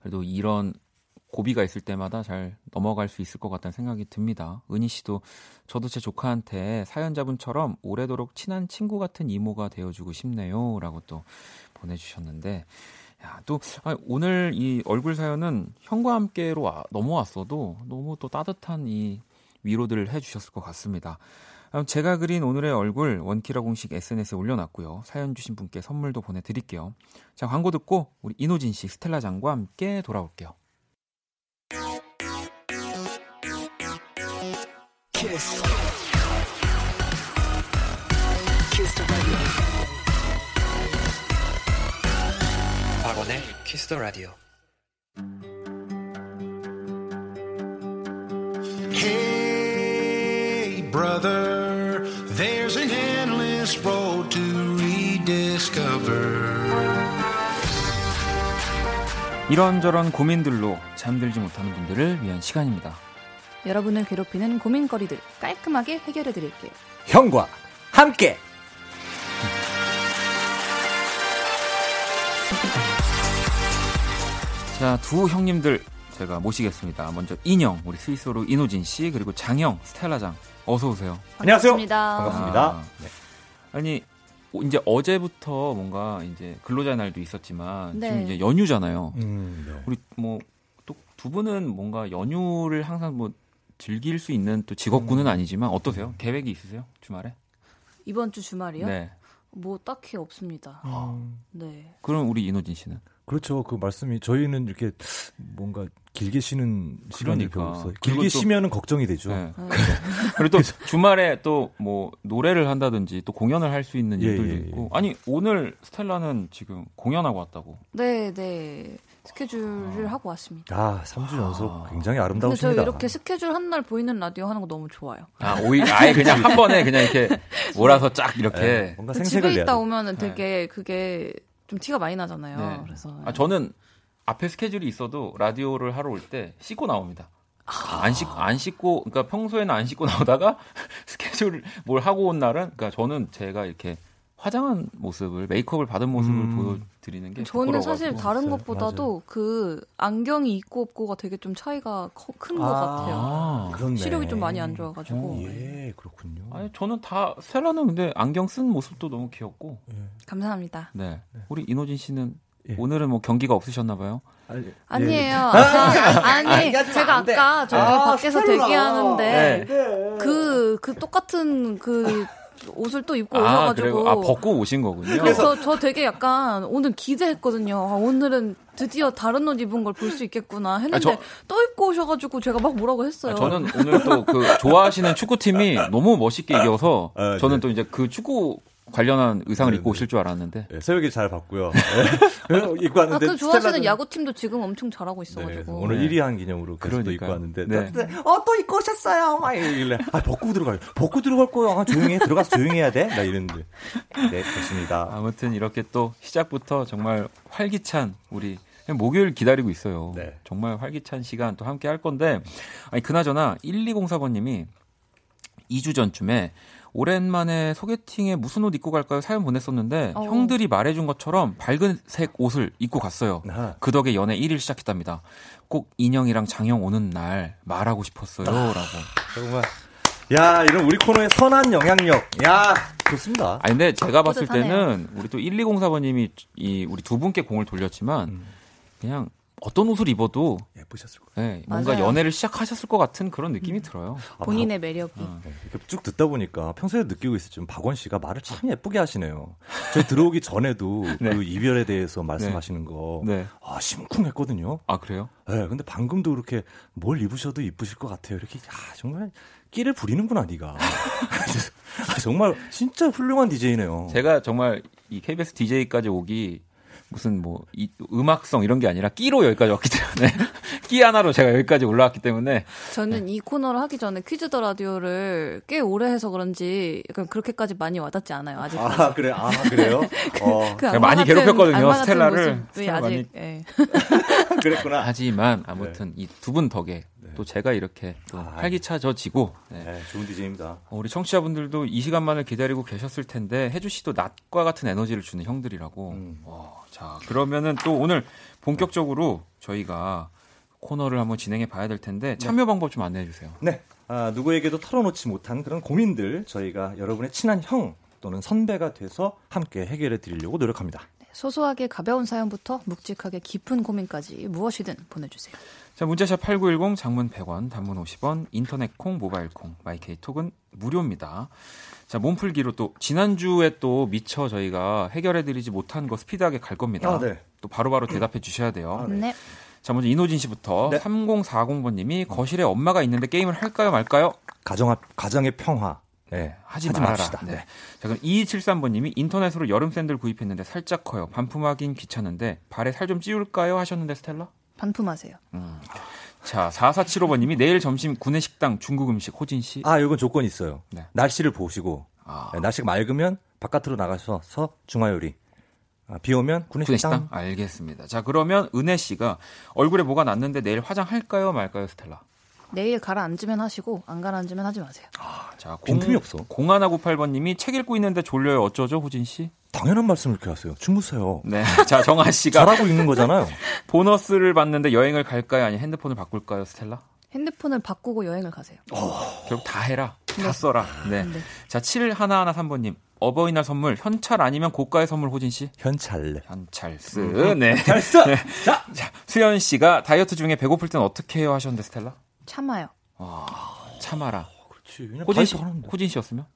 그래도 이런 고비가 있을 때마다 잘 넘어갈 수 있을 것 같다는 생각이 듭니다. 은희 씨도 저도 제 조카한테 사연자분처럼 오래도록 친한 친구 같은 이모가 되어주고 싶네요. 라고 또 보내주셨는데, 야, 또, 아, 오늘 이 얼굴 사연은 형과 함께로 와, 넘어왔어도 너무 또 따뜻한 이 위로들을 해주셨을 것 같습니다. 아, 제가 그린 오늘의 얼굴 원키라 공식 SNS에 올려놨고요. 사연 주신 분께 선물도 보내드릴게요. 자, 광고 듣고 우리 이노진 씨, 스텔라 장과 함께 돌아올게요. The radio. 박원의 Kiss the radio. Hey, brother, there's an endless road to rediscover. 이런저런 고민들로 잠들지 못하는 분들을 위한 시간입니다. 여러분을 괴롭히는 고민거리들 깔끔하게 해결해 드릴게요. 형과 함께 자, 두 형님들 제가 모시겠습니다. 먼저 인형, 우리 스위스로 이노진 씨, 그리고 장형, 스텔라장. 어서 오세요. 안녕하세요. 반갑습니다. 반갑습니다. 아. 네. 아니, 오- 이제 어제부터 뭔가 이제 근로자 날도 있었지만 네. 지금 이제 연휴잖아요. 음, 네. 우리 뭐 또 두 분은 뭔가 연휴를 항상 뭐 즐길 수 있는 또 직업군은 음. 아니지만 어떠세요? 계획이 있으세요? 주말에? 이번 주 주말이요? 네. 뭐 딱히 없습니다. 음, 네. 그럼 우리 이노진 씨는? 그렇죠. 그 말씀이 저희는 이렇게 뭔가 길게 쉬는 시간이 그러니까. 별로 없어요. 길게 또- 쉬면은 걱정이 되죠. 네. 네. 그리고 또 주말에 또 뭐 노래를 한다든지 또 공연을 할 수 있는 예, 일들도 예, 있고 아니 오늘 스텔라는 지금 공연하고 왔다고 네, 네. 스케줄을 하고 왔습니다. 아, 3주 연속 아. 굉장히 근데 저 아름다우십니다. 이렇게 스케줄 한 날 보이는 라디오 하는 거 너무 좋아요. 아 오히 아예 그냥 한 번에 그냥 이렇게 몰아서 쫙 이렇게 네, 뭔가 생색을 집에 있다 돼. 오면은 되게 그게 좀 티가 많이 나잖아요. 네. 그래서 아 저는 앞에 스케줄이 있어도 라디오를 하러 올 때 씻고 나옵니다. 안 씻고 안 씻고 그러니까 평소에는 안 씻고 나오다가 (laughs) 스케줄 뭘 하고 온 날은 그러니까 저는 제가 이렇게 화장한 모습을 메이크업을 받은 모습을 음. 보여드리는 게 저는 사실. 다른 있어요. 것보다도 그 안경이 있고 없고가 되게 좀 차이가 큰것 아. 같아요. 아, 그렇네. 시력이 좀 많이 안 좋아가지고. 어, 예, 그렇군요. 아니 저는 다 스텔라는 근데 안경 쓴 모습도 너무 귀엽고 예. 감사합니다. 네 우리 이노진 씨는 예. 오늘은 뭐 경기가 없으셨나 봐요. 아니, 아니에요. 예. 저- 아니, 제가 아까 저기 아, 밖에서 스텔라. 대기하는데 네. 그, 그 똑같은 그 옷을 또 입고 아, 오셔가지고. 아, 벗고 오신 거군요. 그래서 저 되게 약간 오늘 기대했거든요. 아, 오늘은 드디어 다른 옷 입은 걸 볼 수 있겠구나 했는데 아, 저- 또 입고 오셔가지고 제가 막 뭐라고 했어요. 아, 저는 오늘 또 그 좋아하시는 축구팀이 너무 멋있게 이겨서 아, 저는 네. 또 이제 그 축구 관련한 의상을 네, 입고 네. 오실 줄 알았는데 네, 새벽에 잘 봤고요. (laughs) 네. 그래서 입고 아, 왔는데 그 좋아하시는 스텔라는- 야구팀도 지금 엄청 잘하고 네, 있어가지고. 그래서 오늘 네. 1위 한 기념으로 또 입고. 왔는데 네. 네. 어또 입고 오셨어요 막 이러길래 아 벗고 들어가요 벗고 들어갈 거야 아, 조용히 해 들어가서 조용히 해야 돼 나 이랬는데 네 좋습니다 아무튼 이렇게 또 시작부터 정말 활기찬 우리 목요일 기다리고 있어요. 네. 정말 활기찬 시간 또 함께 할 건데 아니 그나저나 1204번님이 2주 전쯤에 오랜만에 소개팅에 무슨 옷 입고 갈까요? 사연 보냈었는데 어. 형들이 말해준 것처럼 밝은 색 옷을 입고 갔어요. 아, 그 덕에 연애 1일 시작했답니다. 꼭 인형이랑 장영 오는 날 말하고 싶었어요. 라고. 정말 야 이런 우리 코너의 선한 영향력 야 좋습니다 아니 근데 제가 봤을 뿌듯하네요. 때는 우리 또 1204번님이 이 우리 두 분께 공을 돌렸지만 음. 그냥 어떤 옷을 입어도 예쁘셨을 거예요 네, 뭔가 맞아요. 연애를 시작하셨을 것 같은 그런 느낌이 들어요. 아, 본인의 매력이. 어. 네, 이렇게 쭉 듣다 보니까 평소에 느끼고 있었지만 박원 씨가 말을 참 예쁘게 하시네요. 저 들어오기 전에도 (laughs) 네. 그 이별에 대해서 말씀하시는 거, 네. 아 심쿵했거든요. 아 그래요? 네, 근데 방금도 그렇게 뭘 입으셔도 이쁘실 것 같아요. 이렇게 아 정말 끼를 부리는구나 네가. (laughs) 아, 정말 진짜 훌륭한 DJ네요. 제가 정말 이 KBS DJ까지 오기 무슨 뭐 이, 음악성 이런 게 아니라 끼로 여기까지 왔기 때문에 (laughs) 끼 하나로 제가 여기까지 올라왔기 때문에 저는 네. 이 코너를 하기 전에 퀴즈 더 라디오를 꽤 오래 해서 그런지 약간 그렇게까지 많이 와닿지 않아요. 아직까지. 아 그래, 아 그래요. (laughs) 어, 그 많이 같은- 괴롭혔거든요, 스텔라를. 스텔라 아직 많이- 예. (laughs) 그랬구나. 하지만 아무튼 이두 분 덕에 또 제가 이렇게 또 아. 활기차져지고 네. 네, 좋은 DJ입니다. 어, 우리 청취자분들도 이 시간만을 기다리고 계셨을 텐데 혜주 씨도 낮과 같은 에너지를 주는 형들이라고. 음. 와, 자 그러면은 또 오늘 본격적으로 저희가 코너를 한번 진행해 봐야 될 텐데 참여 방법 좀 안내해 주세요. 네, 아, 누구에게도 털어놓지 못한 그런 고민들 저희가 여러분의 친한 형 또는 선배가 돼서 함께 해결해 드리려고 노력합니다. 소소하게 가벼운 사연부터 묵직하게 깊은 고민까지 무엇이든 보내주세요. 자 문자샵 8910 장문 100원 단문 50원 인터넷 콩 모바일 콩 마이케이 톡은 무료입니다. 자 몸풀기로 또 지난주에 또 미처 저희가 해결해 드리지 못한 거 스피드하게 갈 겁니다. 아, 네. 또 바로바로 대답해 주셔야 돼요. 아, 네. 네. 자, 먼저 이노진 씨부터 네. 3040번 님이 거실에 엄마가 있는데 게임을 할까요, 말까요? 가정 가정의 평화. 네, 하지, 하지 말아라. 맙시다. 네. 네. 자, 그럼 2273번 님이 인터넷으로 여름 샌들 구입했는데 살짝 커요. 반품하긴 귀찮은데 발에 살 좀 찌울까요? 하셨는데 스텔라? 반품하세요. 음. 자, 4475번님이 내일 점심 구내 식당 중국 음식 호진 씨. 아, 이건 조건이 있어요. 네. 날씨를 보시고 아, 네, 날씨가 맑으면 바깥으로 나가셔서 중화요리. 아, 비 오면 구내 구내식당. 식당? 알겠습니다. 자, 그러면 은혜 씨가 얼굴에 뭐가 났는데 내일 화장할까요, 말까요, 스텔라? 내일 가라앉으면 하시고 안 가라앉으면 하지 마세요. 자, 빈틈이 없어. 0198번님이 책 읽고 있는데 졸려요. 어쩌죠, 호진 씨? 당연한 말씀을 이렇게 하세요. 주무세요. 네. (laughs) 자, 정아 씨가 잘하고 있는 거잖아요. (laughs) 보너스를 받는데 여행을 갈까요? 아니면 핸드폰을 바꿀까요, 스텔라? 핸드폰을 바꾸고 여행을 가세요. 결국 다 해라. 다 네. 써라. 네. 네. 자, 7113번님. 어버이날 선물, 현찰 아니면 고가의 선물, 호진 씨? 현찰래. 현찰스. 네. 잘써. (laughs) 자, 수연씨가 다이어트 중에 배고플 땐 어떻게 해요? 하셨는데, 스텔라? 참아요. 와, 참아라. 그렇지. 그냥 호진씨, 다이어트 하는데. 호진 씨였으면?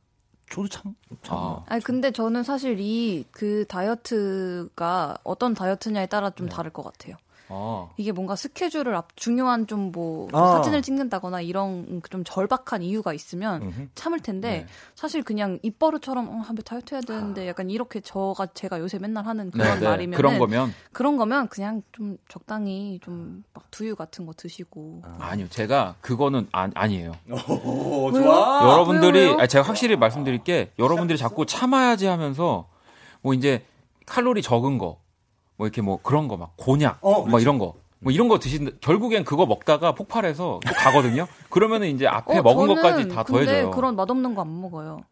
저도 참. 참. 아, 아니 근데 저는 사실 이 그 다이어트가 어떤 다이어트냐에 따라 좀 네. 다를 것 같아요. 아. 이게 뭔가 스케줄을 앞 중요한 좀뭐 아. 사진을 찍는다거나 이런 좀 절박한 이유가 있으면 음흠. 참을 텐데 네. 사실 그냥 입버릇처럼 어, 한번 다이어트 해야 되는데 약간 이렇게 저가 제가 요새 맨날 하는 그런 말이면 네, 그런 거면. 그런 거면 그냥 좀 적당히 좀 막 두유 같은 거 드시고 아 니요, 제가 그거는 아, 아니에요. 오? 좋아. 여러분들이 왜요, 왜요? 아니, 제가 확실히 말씀드릴 게 여러분들이 자꾸 참아야지 하면서 뭐 이제 칼로리 적은 거 뭐 이렇게 뭐 그런 거 막 곤약 어, 뭐 그렇지. 이런 거 뭐 이런 거 드신 결국엔 그거 먹다가 폭발해서 또 가거든요. 그러면은 이제 앞에 어, 먹은 것까지 다 더해져요. 그런 맛없는 거 안 먹어요.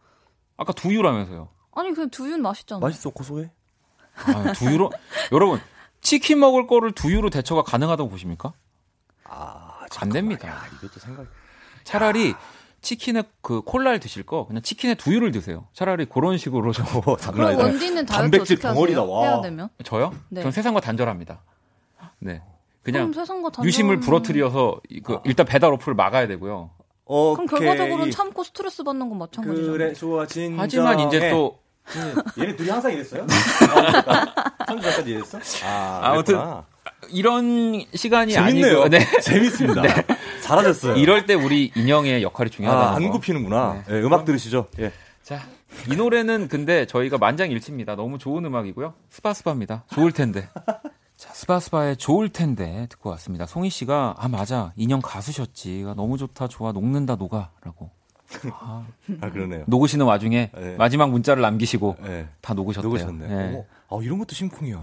아까 두유라면서요. 아니 그냥 두유는 맛있잖아요. 맛있어, 고소해. 아, 두유로 (laughs) 여러분 치킨 먹을 거를 두유로 대처가 가능하다고 보십니까? 아, 안 됩니다. 야, 이것도 생각. 차라리 치킨에 그 콜라를 드실 거 그냥 치킨에 두유를 드세요. 차라리 그런 식으로 좀 그럼. (laughs) 원디는 단백질 덩어리다? 와. 해야 되면? 저요? 네. 전 세상과 단절합니다. 네. 그냥 그럼 세상과 단절 유심을 부러뜨려서 이- 그 일단 배달 어플을 막아야 되고요. 어, 그럼 결과적으로는 참고 스트레스 받는 건 마찬가지잖아요. 그래 좋아 진정. 하지만 이제 또 얘네 둘이 항상 이랬어요? (laughs) 선주 작가도 이랬어? 아, 아무튼 그랬구나. 이런 시간이 재밌네요. 아니고 네. 재밌습니다. (laughs) 잘하셨어요. 이럴 때 우리 인형의 역할이 중요하다는 아, 안 거. 굽히는구나. 예, 음악 들으시죠? 예. 자, 이 노래는 근데 저희가 만장일치입니다. 너무 좋은 음악이고요. 스파스파입니다. 좋을 텐데. 자, 스파스파의 좋을 텐데 듣고 왔습니다. 송희 씨가 아 맞아 인형 가수셨지. 아, 너무 좋다 좋아 녹는다 녹아라고 아, 그러네요. 녹으시는 와중에 네. 마지막 문자를 남기시고 예. 다 녹으셨대요. 녹으셨네. 예. 어, 아, 이런 것도 심쿵이야.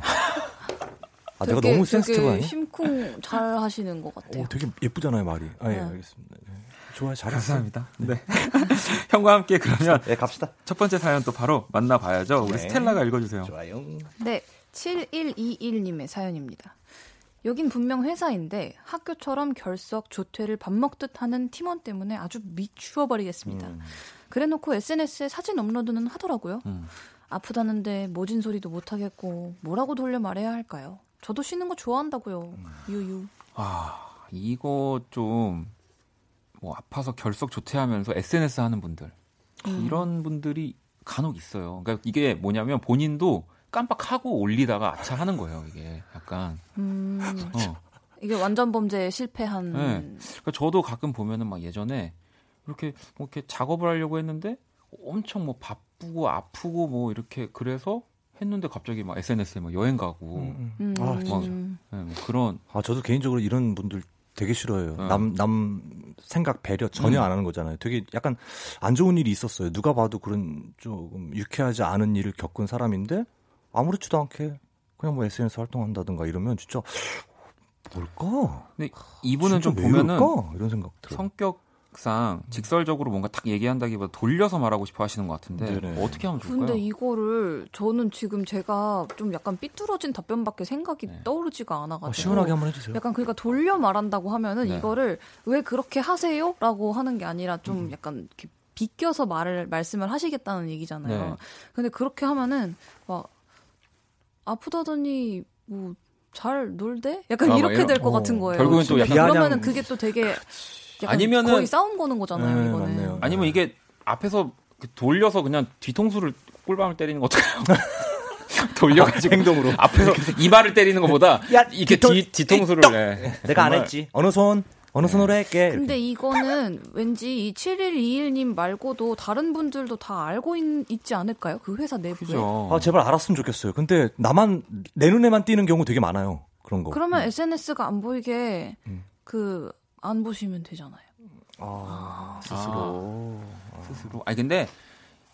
아, 내가 되게- 너무 센스티브 아니야? 심쿵 잘 하시는 것 같아요. 어, 되게 예쁘잖아요, 말이. 아, 예, 네. 알겠습니다. 네. 좋아요, 잘했어요. 감사합니다. 네. (laughs) 형과 함께 그러면 네, 갑시다. 첫 번째 사연 또 바로 만나봐야죠. 우리 네. 스텔라가 읽어주세요. 좋아요. 네, 7121님의 사연입니다. 여긴 분명 회사인데 학교처럼 결석, 조퇴를 밥 먹듯 하는 팀원 때문에 아주 미추어버리겠습니다. 그래놓고 SNS에 사진 업로드는 하더라고요. 음. 아프다는데 모진 소리도 못하겠고 뭐라고 돌려 말해야 할까요? 저도 쉬는 거 좋아한다고요. 유유. 아 이거 좀 뭐 아파서 결석 조퇴하면서 SNS 하는 분들 음. 이런 분들이 간혹 있어요. 그러니까 이게 뭐냐면 본인도 깜빡하고 올리다가 아차 하는 거예요. 이게 약간. 음, 어. 이게 완전 범죄에 실패한. 네. 그러니까 저도 가끔 보면은 막 예전에 이렇게 뭐 이렇게 작업을 하려고 했는데 엄청 뭐 바쁘고 아프고 뭐 이렇게 그래서 했는데 갑자기 막 SNS에 막 여행 가고 음, 아, 진짜. 음. 네, 뭐 그런 아, 저도 개인적으로 이런 분들 되게 싫어해요. 어. 남, 남 생각 배려 전혀 음. 안 하는 거잖아요. 되게 약간 안 좋은 일이 있었어요. 누가 봐도 그런 조금 유쾌하지 않은 일을 겪은 사람인데 아무렇지도 않게 그냥 뭐 SNS 활동한다든가 이러면 진짜 뭘까? 근데 이분은 좀 보면은 이럴까? 이런 생각 들어요. 성격 상 직설적으로 뭔가 딱 얘기한다기보다 돌려서 말하고 싶어 하시는 것 같은데 네네. 어떻게 하면 좋을까요? 근데 이거를 저는 지금 제가 좀 약간 삐뚤어진 답변밖에 생각이 네. 떠오르지가 아, 않아가지고 시원하게 한번 해주세요. 약간 그러니까 돌려 말한다고 하면은 네. 이거를 왜 그렇게 하세요?라고 하는 게 아니라 음. 좀 약간 이렇게 비껴서 말을 말씀을 하시겠다는 얘기잖아요. 네. 근데 그렇게 하면은 막 아프다더니 뭐 잘 놀대? 약간 아, 막 이렇게 이런- 될것 어. 같은 거예요. 결국엔 또. 약간- 그러면은 그게 또 되게 약간 아니면은- 거의 싸움 거는 거잖아요. 네, 이거는. 맞네요. 아니면 이게 앞에서 그 돌려서 그냥 뒤통수를 꿀밤을 때리는 거 어떡해요? (laughs) 돌려가지고 행동으로. 앞에서 이마를 때리는 것보다 (laughs) 야, 이렇게 뒤통- 뒤, 뒤통수를 네. 내가 안 했지. 어느 손, 어느 손으로 할게. 근데 이거는 왠지 이 7121님 말고도 다른 분들도 다 알고 있, 지 않을까요? 그 회사 내부에. 그죠. 아, 제발 알았으면 좋겠어요. 근데 나만 내 눈에만 띄는 경우 되게 많아요. 그런 거. 그러면 SNS가 안 보이게 음. 그 안 보시면 되잖아요. 아, 스스로. 스스로. 아니 근데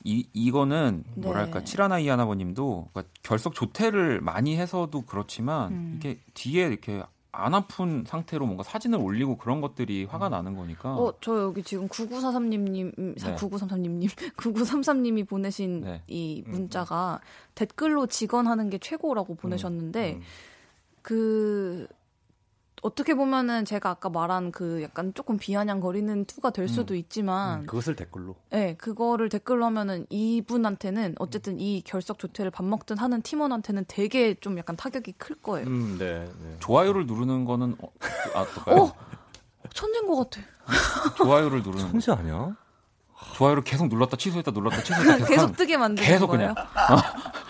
이 이거는 네. 뭐랄까 칠하나 이하나버님도 그러니까 결석 조퇴를 많이 해서도 그렇지만 음. 이게 뒤에 이렇게 안 아픈 상태로 뭔가 사진을 올리고 그런 것들이 화가 나는 거니까. 어, 저 여기 지금 9943님님, 네. 9933님님, 9933님이 (laughs) 보내신 네. 이 문자가 댓글로 직언하는 게 최고라고 보내셨는데, 음. 그, 어떻게 보면은 제가 아까 말한 그 약간 조금 비아냥거리는 투가 될 수도 있지만, 음, 그것을 댓글로. 네, 그거를 댓글로 하면은 이분한테는 어쨌든 이 결석 조퇴를 밥 먹든 하는 팀원한테는 되게 좀 약간 타격이 클 거예요. 음, 네. 네. 좋아요를 누르는 거는 어, 아? 어? 천재인 것 같아. (laughs) 좋아요를 누르는 거. 성지 아니야? 좋아요를 계속 눌렀다 취소했다 눌렀다 취소했다 (laughs) 계속, 계속 뜨게 만드는 계속 거예요. 그냥 (laughs)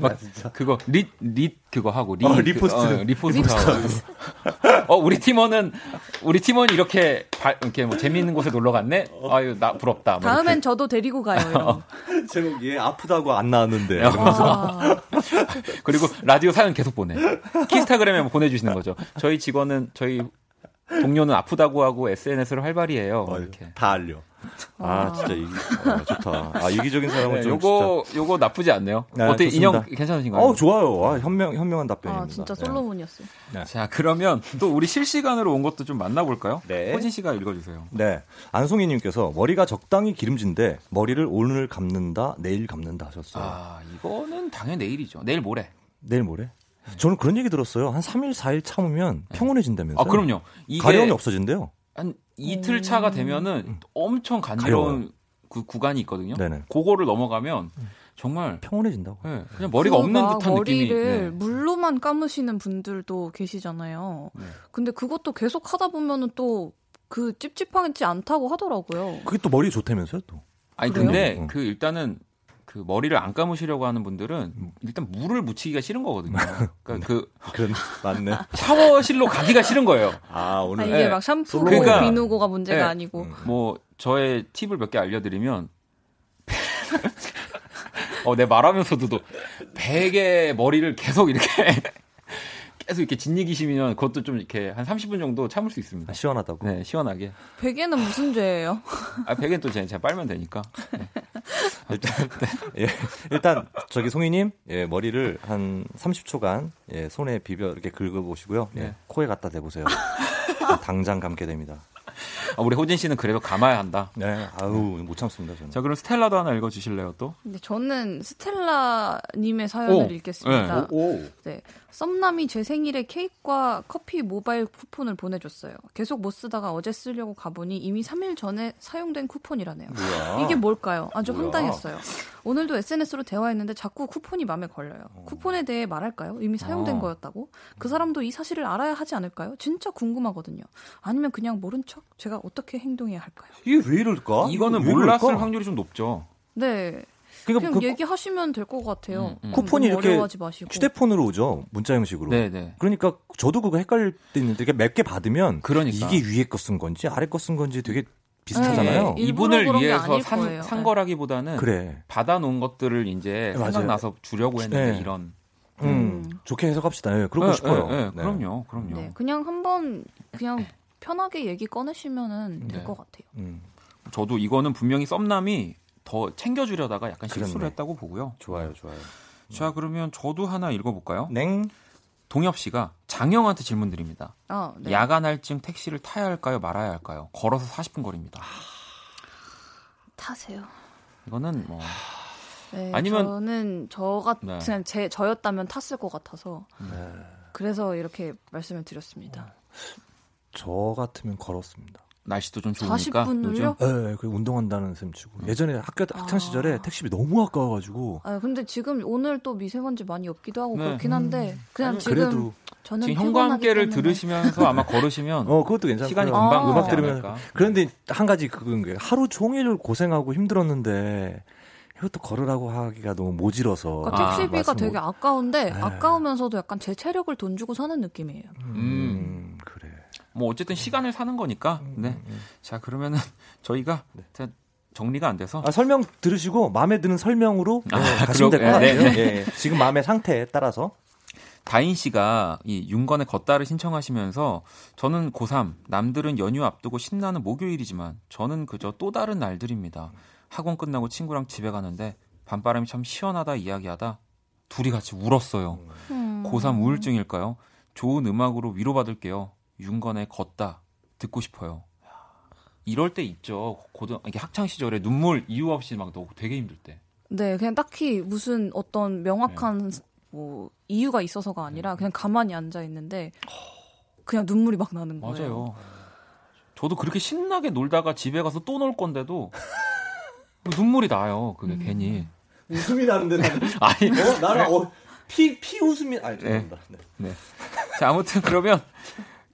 막 그거 리, 리 그거 하고 리, 어, 그, repost. 어, repost 하고. 어 우리 팀원은 우리 팀원이 이렇게 발- 이렇게 뭐 재미있는 곳에 놀러 갔네? 아유 나 부럽다. 뭐 다음엔 저도 데리고 가요. 제목 (laughs) 얘 아프다고 안 나왔는데. 아, 이렇게. (laughs) 그리고 라디오 사연 계속 보내. 키스타그램에 뭐 보내주시는 거죠. 저희 직원은 저희 동료는 아프다고 하고 SNS를 활발히 해요. 뭐 어, 이렇게. 다 알려. 아, 진짜 이, 어, 좋다. 아, 이기적인 사람은 네, 좀 요거 요거 나쁘지 않네요 네, 어때 좋습니다. 인형 괜찮으신가요? 어, 좋아요. 아, 현명 현명한 답변입니다. 아 진짜 네. 솔로몬이었어요. 자 그러면 또 우리 실시간으로 온 것도 좀 만나 볼까요? 네. 호진 씨가 읽어 주세요. 네. 안송이 님께서 머리가 적당히 기름진데 머리를 오늘 감는다, 내일 감는다 하셨어요. 아 이거는 당연히 내일이죠. 내일 모레. 내일 모레? 저는 그런 얘기 들었어요. 한 3일, 4일 참으면 평온해진다면서요. 아 그럼요. 이게 가려움이 없어진대요. 한 이틀 차가 되면은 엄청 간지러운. 그 구간이 있거든요. 네네. 그거를 넘어가면 정말 평온해진다고. 네, 그냥 머리가 그 없는 막 듯한 느낌이. 머리를 네. 물로만 감으시는 분들도 계시잖아요. 네. 근데 그것도 계속 하다 보면은 또 그 찝찝하지 않다고 하더라고요. 그게 또 머리 좋다면서요 또. 아니 그래요? 근데 응. 그 일단은 그 머리를 안 감으시려고 하는 분들은 일단 물을 묻히기가 싫은 거거든요. 그러니까 (laughs) 그 그런 맞네. 샤워실로 가기가 싫은 거예요. 아 아, 오늘 이게 네. 막 샴푸, 그러니까- 비누고가 문제가 네. 아니고. 음. 뭐 저의 팁을 몇 개 알려드리면 (laughs) 어, 내 말하면서도 또 베개 머리를 계속 이렇게 (laughs) 계속 이렇게 짓이기시면 그것도 좀 이렇게 한 30분 정도 참을 수 있습니다. 아, 시원하다고. 네, 시원하게. 베개는 무슨 죄예요? 아, 베개는 또 제가, 제가 빨면 되니까. (laughs) 일단 예, 일단 저기 송이님 예, 머리를 한 30초간 예, 손에 비벼 이렇게 긁어 보시고요. 예, 네. 코에 갖다 대보세요. 예, (laughs) 당장 감게 됩니다. 아, 우리 호진 씨는 그래도 감아야 한다. 네, 아우 못 참습니다 저는. 자, 그럼 스텔라도 하나 읽어주실래요, 또? 근데 저는 스텔라님의 사연을 오, 읽겠습니다. 오, 네. 썸남이 제 생일에 케이크와 커피 모바일 쿠폰을 보내줬어요. 계속 못 쓰다가 어제 쓰려고 가보니 이미 3일 전에 사용된 쿠폰이라네요. 뭐야? 이게 뭘까요? 아주 뭐야? 황당했어요. 오늘도 SNS로 대화했는데 자꾸 쿠폰이 마음에 걸려요. 쿠폰에 대해 말할까요? 이미 사용된 어. 거였다고? 그 사람도 이 사실을 알아야 하지 않을까요? 진짜 궁금하거든요. 아니면 그냥 모른 척? 제가 어떻게 행동해야 할까요? 이게 왜 이럴까? 이거는 왜 몰랐을 이럴까? 확률이 좀 높죠. 네. 그러니까 그냥 그 얘기하시면 될 것 같아요. 음, 음. 쿠폰이 이렇게. 휴대폰으로 오죠 문자 형식으로. 네네. 그러니까 저도 그거 헷갈릴 때 있는데 이게 몇개 받으면 그러니까. 이게 위에 거 쓴 건지 아래 거 쓴 건지 되게 비슷하잖아요. 네, 이분을 위해서 산, 거예요. 산 네. 거라기보다는 그래. 받아놓은 것들을 이제 네. 생각나서 주려고 했는데 네. 이런. 음, 음. 좋게 해석합시다. 예, 그러고 네, 싶어요. 네, 네, 네. 그럼요, 그럼요. 네, 그냥 한번 그냥 편하게 얘기 꺼내시면은 네. 될것 같아요. 음, 저도 이거는 분명히 썸남이 더 챙겨주려다가 약간 실수를 그렇네. 했다고 보고요. 좋아요, 좋아요. 자, 그러면 저도 하나 읽어볼까요? 냉. 동엽 씨가 장영한테 질문 드립니다. 아, 네. 야간 할증 택시를 타야 할까요, 말아야 할까요? 걸어서 40분 거리입니다. 타세요. 이거는 뭐 네, 아니면- 저는 저 같은 네. 제 저였다면 탔을 것 같아서 네. 그래서 이렇게 말씀을 드렸습니다. 저 같으면 걸었습니다. 날씨도 좀 좋으니까 40분을요? 요즘 네, 그 운동한다는 셈 치고 예전에 학교 학창 아. 시절에 택시비 너무 아까워가지고 아 근데 지금 오늘 또 미세먼지 많이 없기도 하고 네. 그렇긴 한데 그냥 아니, 지금 그래도 저는 지금 때문에 들으시면서 아마 걸으시면 (laughs) 어 그것도 괜찮고 시간이 아. 금방 음악 가지 들으면서 않을까. 그런데 한 가지 그건 게 하루 종일 고생하고 힘들었는데 이것도 걸으라고 하기가 너무 모질어서 그러니까 아, 택시비가 말씀 되게 못- 아까운데 네. 아까우면서도 약간 제 체력을 돈 주고 사는 느낌이에요. 음, 그래. 뭐 어쨌든 시간을 사는 거니까. 음, 네. 자 그러면은 (laughs) 저희가 자, 정리가 안 돼서 아, 설명 들으시고 마음에 드는 설명으로 네, 아, 가시면 될것 그러- 네, 같아요. 네. 예, 예. 지금 마음의 상태에 따라서 다인 씨가 이 윤건의 걷다를 신청하시면서 저는 고3 남들은 연휴 앞두고 신나는 목요일이지만 저는 그저 또 다른 날들입니다. 학원 끝나고 친구랑 집에 가는데 밤바람이 참 시원하다 이야기하다 둘이 같이 울었어요. 음. 고3 우울증일까요? 좋은 음악으로 위로받을게요. 윤건의 걷다 듣고 싶어요. 야, 이럴 때 있죠. 고등 이게 학창 시절에 눈물 이유 없이 막 너무 되게 힘들 때. 네, 그냥 딱히 무슨 어떤 명확한 네. 뭐 이유가 있어서가 아니라 그냥 가만히 앉아 있는데 그냥 눈물이 막 나는 거예요. 맞아요. 저도 그렇게 신나게 놀다가 집에 가서 또 놀 건데도 눈물이 나요. 그게 음. 괜히. 웃음이 나는데 나는 (laughs) 아니, 어, 나는 어, 피, 피 웃음이 아니 죄송합니다. 네. 네. 자, 아무튼 그러면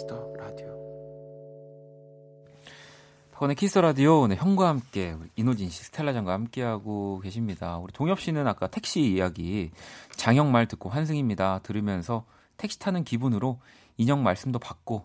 키스 더 라디오 박원의 키스 더 라디오 네, 형과 함께 이노진 씨, 스텔라장과 함께하고 계십니다. 우리 동엽 씨는 아까 택시 이야기 장영 말 듣고 환승입니다. 들으면서 택시 타는 기분으로 인형 말씀도 받고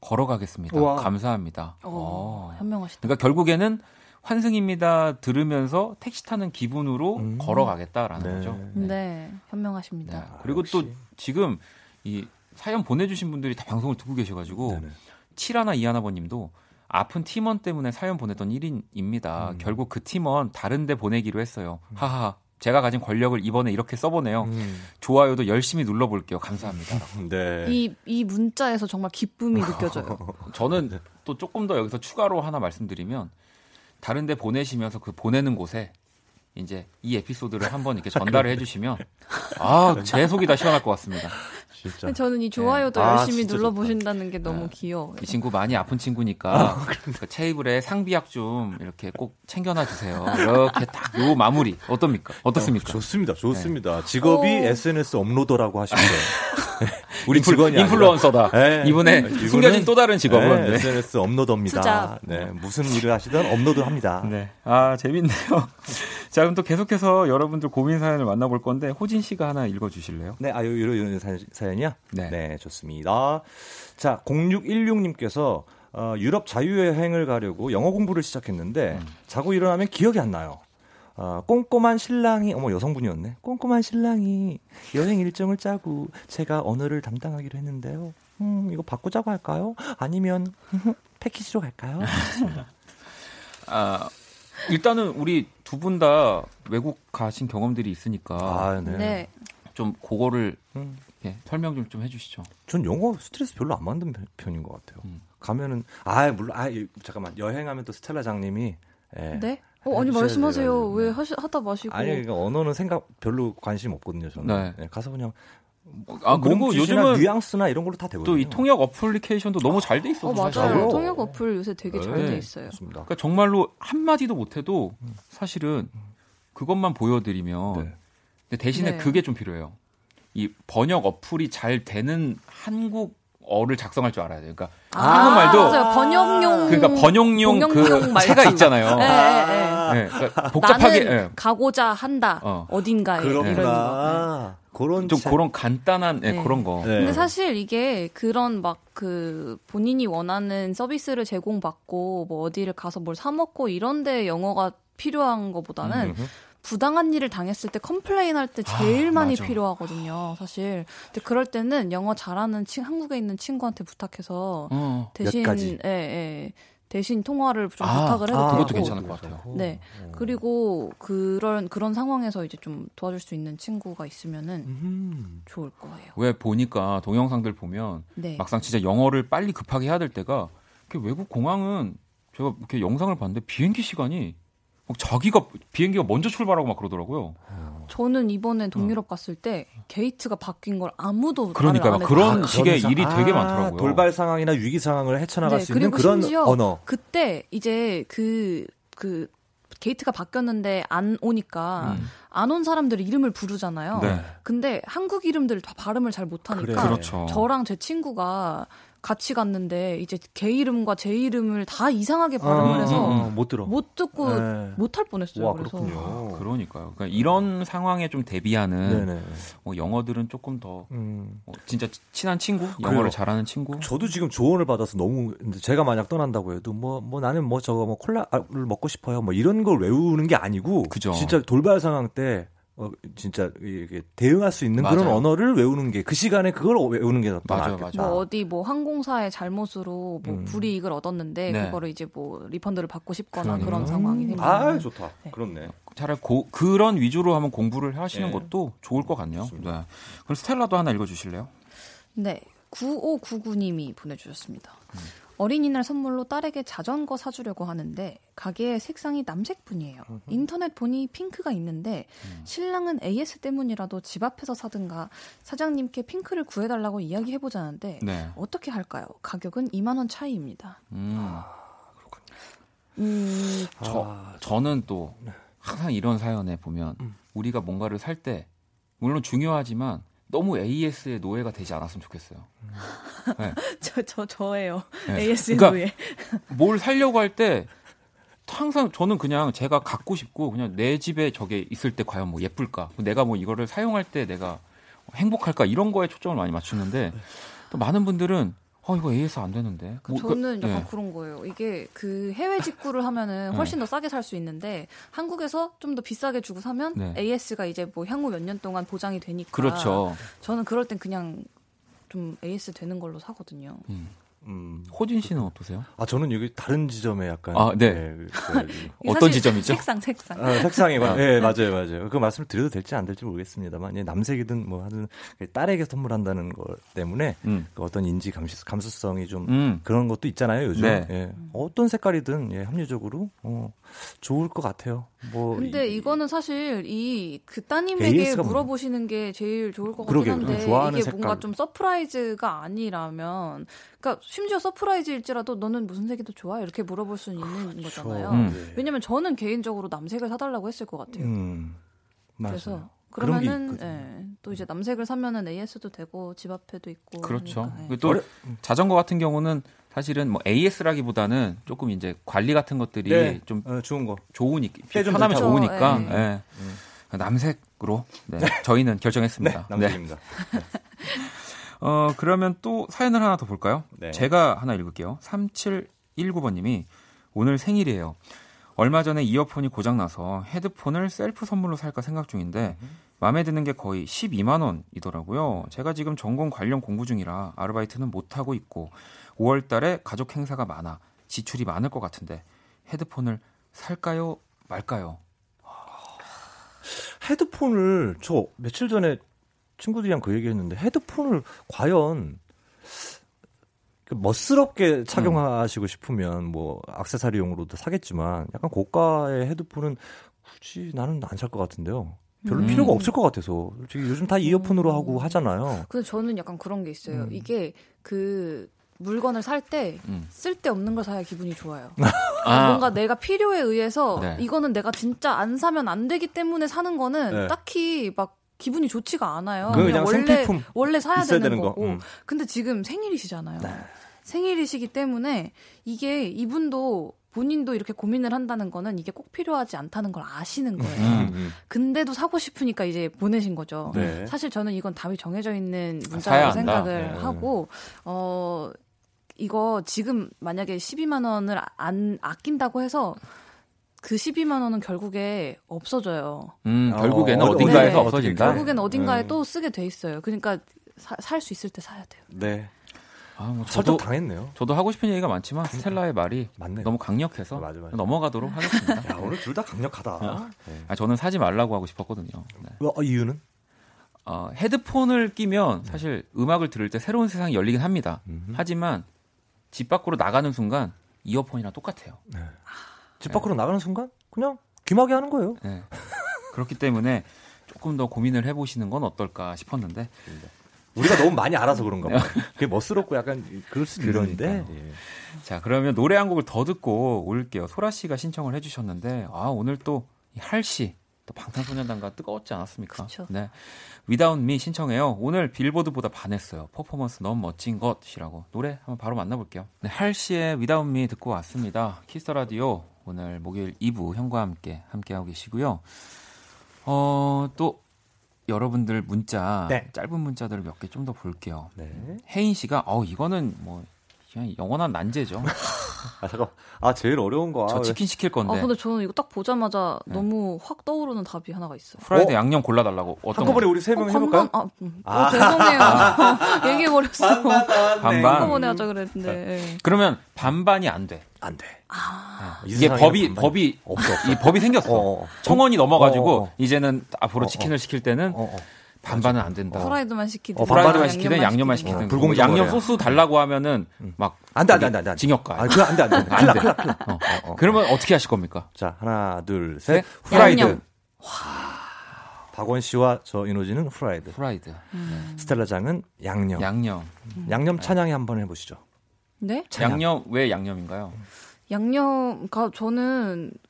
걸어가겠습니다. 우와. 감사합니다. 어, 어. 현명하시다. 그러니까 결국에는 환승입니다 들으면서 택시 타는 기분으로 음. 걸어가겠다라는 네. 거죠. 네, 현명하십니다. 네. 그리고 또 역시. 지금 이 사연 보내주신 분들이 다 방송을 듣고 계셔가지고 네네. 칠하나 이하나버님도 아픈 팀원 때문에 사연 보냈던 1인입니다. 음. 결국 그 팀원 다른 데 보내기로 했어요. 하하 제가 가진 권력을 이번에 이렇게 써보네요. 음. 좋아요도 열심히 눌러볼게요. 감사합니다. (laughs) 네. 이, 이 문자에서 정말 기쁨이 느껴져요. (laughs) 저는 또 조금 더 여기서 추가로 하나 말씀드리면 다른 데 보내시면서 그 보내는 곳에 이제 이 에피소드를 한번 이렇게 전달을 (laughs) 해주시면 아 제 속이 다 시원할 것 같습니다. 진짜. 저는 이 좋아요도 아, 열심히 진짜 눌러 보신다는 게 너무 귀여워요. 이 친구 많이 아픈 친구니까 그 체이블에 상비약 좀 이렇게 꼭 챙겨놔 주세요. 이렇게 딱 요 마무리 어떻습니까? 어떻습니까? 좋습니다. 좋습니다. 직업이 오. SNS 업로더라고 하시면 돼요. (laughs) 우리 인플- 직원이 인플루언서다. 네. 이분의 이분은 숨겨진 또 다른 직업은 네, 네. SNS 업로더입니다. 투잡. 네, 무슨 일을 하시든 업로드합니다. 네. 아, 재밌네요. (laughs) 자, 그럼 또 계속해서 여러분들 고민 사연을 만나볼 건데, 호진 씨가 하나 읽어 주실래요? 네, 아유, 이런, 이런 사- 사연이요? 네. 좋습니다. 자, 0616 님께서 어, 유럽 자유여행을 가려고 영어 공부를 시작했는데, 음. 자고 일어나면 기억이 안 나요. 어, 꼼꼼한 신랑이, 어머, 여성분이었네. 꼼꼼한 신랑이 여행 일정을 짜고 제가 언어를 담당하기로 했는데요. 음, 이거 바꾸자고 할까요? 아니면, (laughs) 패키지로 갈까요? (laughs) 아, 일단은 우리 두 분 다 외국 가신 경험들이 있으니까, 아, 네. 네. 좀 그거를 음. 예, 설명 좀, 좀 해주시죠. 전 영어 스트레스 별로 안 받는 편- 편인 것 같아요. 음. 가면은 아 물론 아 이- 잠깐만 여행하면 또 스텔라 장님이 예. 네? 어, 아니 말씀하세요. 돼가지고. 왜 하시, 하다 마시고. 아니 그러니까 언어는 생각 별로 관심 없거든요 저는. 네. 네, 가서 그냥 아, 그리고 요즘은 뉘앙스나 이런 걸로 다 되거든요. 또 이 통역 어플리케이션도 너무 잘 돼 있어. 어, 맞아요. 사실은. 통역 어플 요새 되게 잘 네. 돼 있어요. 그러니까 정말로 한 마디도 못해도 사실은 그것만 보여드리면 네. 근데 대신에 네. 그게 좀 필요해요. 이 번역 어플이 잘 되는 한국 어를 작성할 줄 알아야 돼요. 그러니까 아, 한국말도 맞아요. 번역용. 그러니까 번역용 그 번역용 같은 (laughs) 있잖아요. 거. 예, 예, 예. 네, 그러니까 복잡하게 나는 예. 가고자 한다. 어. 어. 딘가에 이런 거. 그런 좀 차- 그런 간단한 예, 네. 그런 거. 네. 근데 사실 이게 그런 막 그 본인이 원하는 서비스를 제공받고 뭐 어디를 가서 뭘 사 먹고 이런데 영어가 필요한 것보다는 음. 부당한 일을 당했을 때 complain 할 때 제일 아, 많이 맞아. 필요하거든요, 사실. 근데 그럴 때는 영어 잘하는 친 한국에 있는 친구한테 부탁해서 어. 대신 가지. 예, 예. 대신 통화를 좀 아, 부탁을 해도 아. 그것도 괜찮을 것 같아요. 네. 그리고 그런 그런 상황에서 이제 좀 도와줄 수 있는 친구가 있으면은 음. 좋을 거예요. 왜 보니까 동영상들 보면 네. 막상 진짜 영어를 빨리 급하게 해야 될 때가 외국 공항은 제가 이렇게 영상을 봤는데 비행기 시간이 막 자기가 비행기가 먼저 출발하고 막 그러더라고요. 저는 이번에 동유럽 갔을 때 게이트가 바뀐 걸 아무도 그러니까요. 말을 안 그런 했어요. 식의 그런 일이 상- 되게 아, 많더라고요. 돌발 상황이나 위기 상황을 헤쳐나갈 네, 수 있는 그리고 그런 심지어 언어. 그때 이제 그그 게이트가 바뀌었는데 안 오니까 음. 안온 사람들이 이름을 부르잖아요. 네. 근데 한국 이름들을 다 발음을 잘 못하니까 그래. 그렇죠. 저랑 제 친구가 같이 갔는데 이제 걔 이름과 제 이름을 다 이상하게 발음을 어, 해서 어, 어, 못 들어. 못 듣고 네. 못할 뻔했어요. 와 그래서 그렇군요. 그러니까요. 그러니까 이런 상황에 좀 대비하는 네네. 뭐 영어들은 조금 더 음. 어, 진짜 친한 친구, 그래요. 영어를 잘하는 친구. 저도 지금 조언을 받아서 너무 근데 제가 만약 떠난다고 해도 뭐뭐 나는 뭐 저거 뭐 콜라를 먹고 싶어요 뭐 이런 걸 외우는 게 아니고 그죠. 진짜 돌발 상황 때 어, 진짜 이게 대응할 수 있는 그런 맞아요. 언어를 외우는 게 그 시간에 그걸 외우는 게더 맞아요, 낫겠다. 맞아요. 뭐 어디 뭐 항공사의 잘못으로 뭐 음. 불이익을 얻었는데 네. 그거를 이제 뭐 리펀드를 받고 싶거나. 그런 상황이 생기면 아 좋다. 네. 그렇네. 차라리 고- 그런 위주로 한번 공부를 하시는 네. 것도 좋을 것 같네요. 좋습니다. 네. 그럼 스텔라도 하나 읽어주실래요? 네. 9599님이 보내주셨습니다. 어린이날 선물로 딸에게 자전거 사주려고 하는데 가게의 색상이 남색뿐이에요. 인터넷 보니 핑크가 있는데 신랑은 AS 때문이라도 집 앞에서 사든가 사장님께 핑크를 구해달라고 이야기해보자는데 네. 어떻게 할까요? 가격은 2만 원 차이입니다. 음, 음, 저, 아, 저는 또 항상 이런 사연에 보면 음. 우리가 뭔가를 살 때 물론 중요하지만 너무 AS의 노예가 되지 않았으면 좋겠어요. (laughs) 저, 저, 저예요. 네. AS 그러니까 노예. 뭘 살려고 할 때 항상 저는 그냥 제가 갖고 싶고 그냥 내 집에 저게 있을 때 과연 뭐 예쁠까 내가 뭐 이거를 사용할 때 내가 행복할까 이런 거에 초점을 많이 맞추는데 또 많은 분들은 어 이거 AS 안 되는데 뭐, 저는 그- 약간 예. 그런 거예요. 이게 그 해외 직구를 하면은 네. (laughs) 훨씬 더 싸게 살 수 있는데 한국에서 좀 더 비싸게 주고 사면 네. AS가 이제 뭐 향후 몇 년 동안 보장이 되니까. 그렇죠. 저는 그럴 땐 그냥 좀 AS 되는 걸로 사거든요. 음. 음. 호진 씨는 어떠세요? 아 저는 여기 다른 지점에 약간 아, 네. 그- 그- (laughs) 어떤 지점이죠? 색상, 색상. 아, 마- 아. 예 맞아요 맞아요 그 말씀을 드려도 될지 안 될지 모르겠습니다만 예, 남색이든 뭐 하든 딸에게 선물한다는 것 때문에 음. 그 어떤 인지 감시, 감수성이 좀 음. 그런 것도 있잖아요 요즘 네. 예. 어떤 색깔이든 예, 합리적으로 어, 좋을 것 같아요 뭐 근데 이- 이거는 사실 이 그 따님에게 AS 가 뭐예요? 물어보시는 게 제일 좋을 것 같긴 그러게요. 한데 좋아하는 이게 색깔. 뭔가 좀 surprise가 아니라면 그러니까 심지어 surprise일지라도 너는 무슨 색이 더 좋아 이렇게 물어볼 수는 있는 거잖아요. 음. 네. 왜냐면 저는 개인적으로 남색을 사달라고 했을 것 같아요. 음. 그래서 그러면은. 예, 또 이제 남색을 사면은 AS도 되고 집 앞에도 있고 그렇죠. 그러니까, 예. 또 자전거 같은 경우는 사실은 뭐 AS라기보다는 조금 이제 관리 같은 것들이 네. 좀 어, 좋은 거 좋으니까 편하면 좋죠. 좋으니까 예. 예. 남색으로 네. 저희는 네 결정했습니다. 네. 남색입니다 (laughs) 어, 그러면 또 사연을 하나 더 볼까요? 네. 제가 하나 읽을게요. 3719번님이 오늘 생일이에요. 얼마 전에 이어폰이 고장나서 헤드폰을 셀프 선물로 살까 생각 중인데 마음에 드는 게 거의 12만 원이더라고요. 제가 지금 전공 관련 공부 중이라 아르바이트는 못 하고 있고 5월 달에 가족 행사가 많아 지출이 많을 것 같은데 헤드폰을 살까요 말까요? 헤드폰을 저 며칠 전에 친구들이랑 그 얘기했는데 헤드폰을 과연 그 멋스럽게 착용하시고 싶으면 뭐 액세서리용으로도 사겠지만 약간 고가의 헤드폰은 굳이 나는 안 살 것 같은데요. 별로 음. 필요가 없을 것 같아서 솔직히 요즘 다 이어폰으로 하고 하잖아요. 근데 저는 약간 그런 게 있어요. 음. 이게 그 물건을 살때 음. 쓸데없는 걸 사야 기분이 좋아요. (laughs) 아. 뭔가 내가 필요에 의해서 네. 이거는 내가 진짜 안 사면 안 되기 때문에 사는 거는 네. 딱히 막 기분이 좋지가 않아요. 그건 그냥 원래 원래 사야 되는, 되는 거. 거고. 음. 근데 지금 생일이시잖아요. 네. 생일이시기 때문에 이게 이분도 본인도 이렇게 고민을 한다는 거는 이게 꼭 필요하지 않다는 걸 아시는 거예요. 음. 음. 근데도 사고 싶으니까 이제 보내신 거죠. 네. 사실 저는 이건 답이 정해져 있는 사야 문자라고. 생각을 네. 하고 어 이거 지금 만약에 12만 원을 안 아낀다고 해서 그 12만 원은 결국에 없어져요. 음, 어, 결국에는 어, 어딘가에서 네. 없어진다. 결국에는 어딘가에 네. 또 쓰게 돼 있어요. 그러니까 살 수 있을 때 사야 돼요. 네. 아, 뭐 설득 저도 당했네요. 저도 하고 싶은 얘기가 많지만 스텔라의 말이 맞네요. 너무 강력해서 맞아, 맞아. 넘어가도록 하겠습니다. (laughs) 야, 오늘 둘 다 강력하다. 어. 네. 아, 저는 사지 말라고 하고 싶었거든요. 네. 어, 이유는? 어, 헤드폰을 끼면 사실 음악을 들을 때 새로운 세상이 열리긴 합니다. 음흠. 하지만 집 밖으로 나가는 순간 이어폰이랑 똑같아요. 집 밖으로 나가는 순간 그냥 귀마개 하는 거예요. 네. 그렇기 때문에 조금 더 고민을 해보시는 건 어떨까 싶었는데 우리가 너무 많이 알아서 그런가 봐요. (laughs) 그게 멋스럽고 약간 그럴 수도 있는데. 예. 자 그러면 노래 한 곡을 더 듣고 올게요. 소라 씨가 신청을 해주셨는데 아 오늘 또 Halsey 또 방탄소년단과 뜨거웠지 않았습니까? 그쵸. 네. Without Me 신청해요. 오늘 빌보드 보다 반했어요. 퍼포먼스 너무 멋진 것이라고 노래 한번 바로 만나볼게요. 네, Halsey의 Without Me 듣고 왔습니다. 키스 더 라디오 오늘 목요일 2부 형과 함께 함께하고 계시고요. 어, 또 여러분들 문자 네. 짧은 문자들을 몇 개 좀 더 볼게요. 네. 혜인 씨가 어 이거는 뭐 그냥 영원한 난제죠. (laughs) 아 잠깐. 아 제일 어려운 거. 저 아, 치킨 시킬 건데 아 근데 저는 이거 딱 보자마자 네. 너무 확 떠오르는 답이 하나가 있어요. 프라이드 어? 양념 골라달라고 어떤 한꺼번에 거? 우리 세명 어, 해볼까요? 반반? 아, 음. 어, 아. 죄송해요. (laughs) (laughs) 얘기해 버렸어. 반반. 한꺼번에 하자 그랬는데. 예. 그러면 반반이 안 돼. 안 돼. 아, 이 이게 법이 반반이 법이 없어. 없어. 이 법이 생겼어. 어, 어. 청원이 넘어가지고 어, 어. 이제는 앞으로 어, 어. 치킨을 시킬 때는 어, 어. 반반은 안 된다. 프라이드만 시키든 어, 프라이드만 시키든 양념만 시키든 어, 그리고 불공정 양념. 소스 달라고 하면은 막 안 돼, 안 돼, 안 돼, 안 돼. 징역 가. 아, 그거 안 돼, 안 돼. 큰일 나, 큰일 나, 큰일 나. 어. 어, 어. 그러면 어떻게 하실 겁니까? 자, 하나, 둘, 셋. 셋. 후라이드. 양념. 박원 씨와 저 이노지는 후라이드. 프라이드. 스텔라 장은 양념. 양념. 양념 찬양이 한번 해보시죠. 네? 찬양. 양념 왜 양념인가요? 양념 가 저는 아,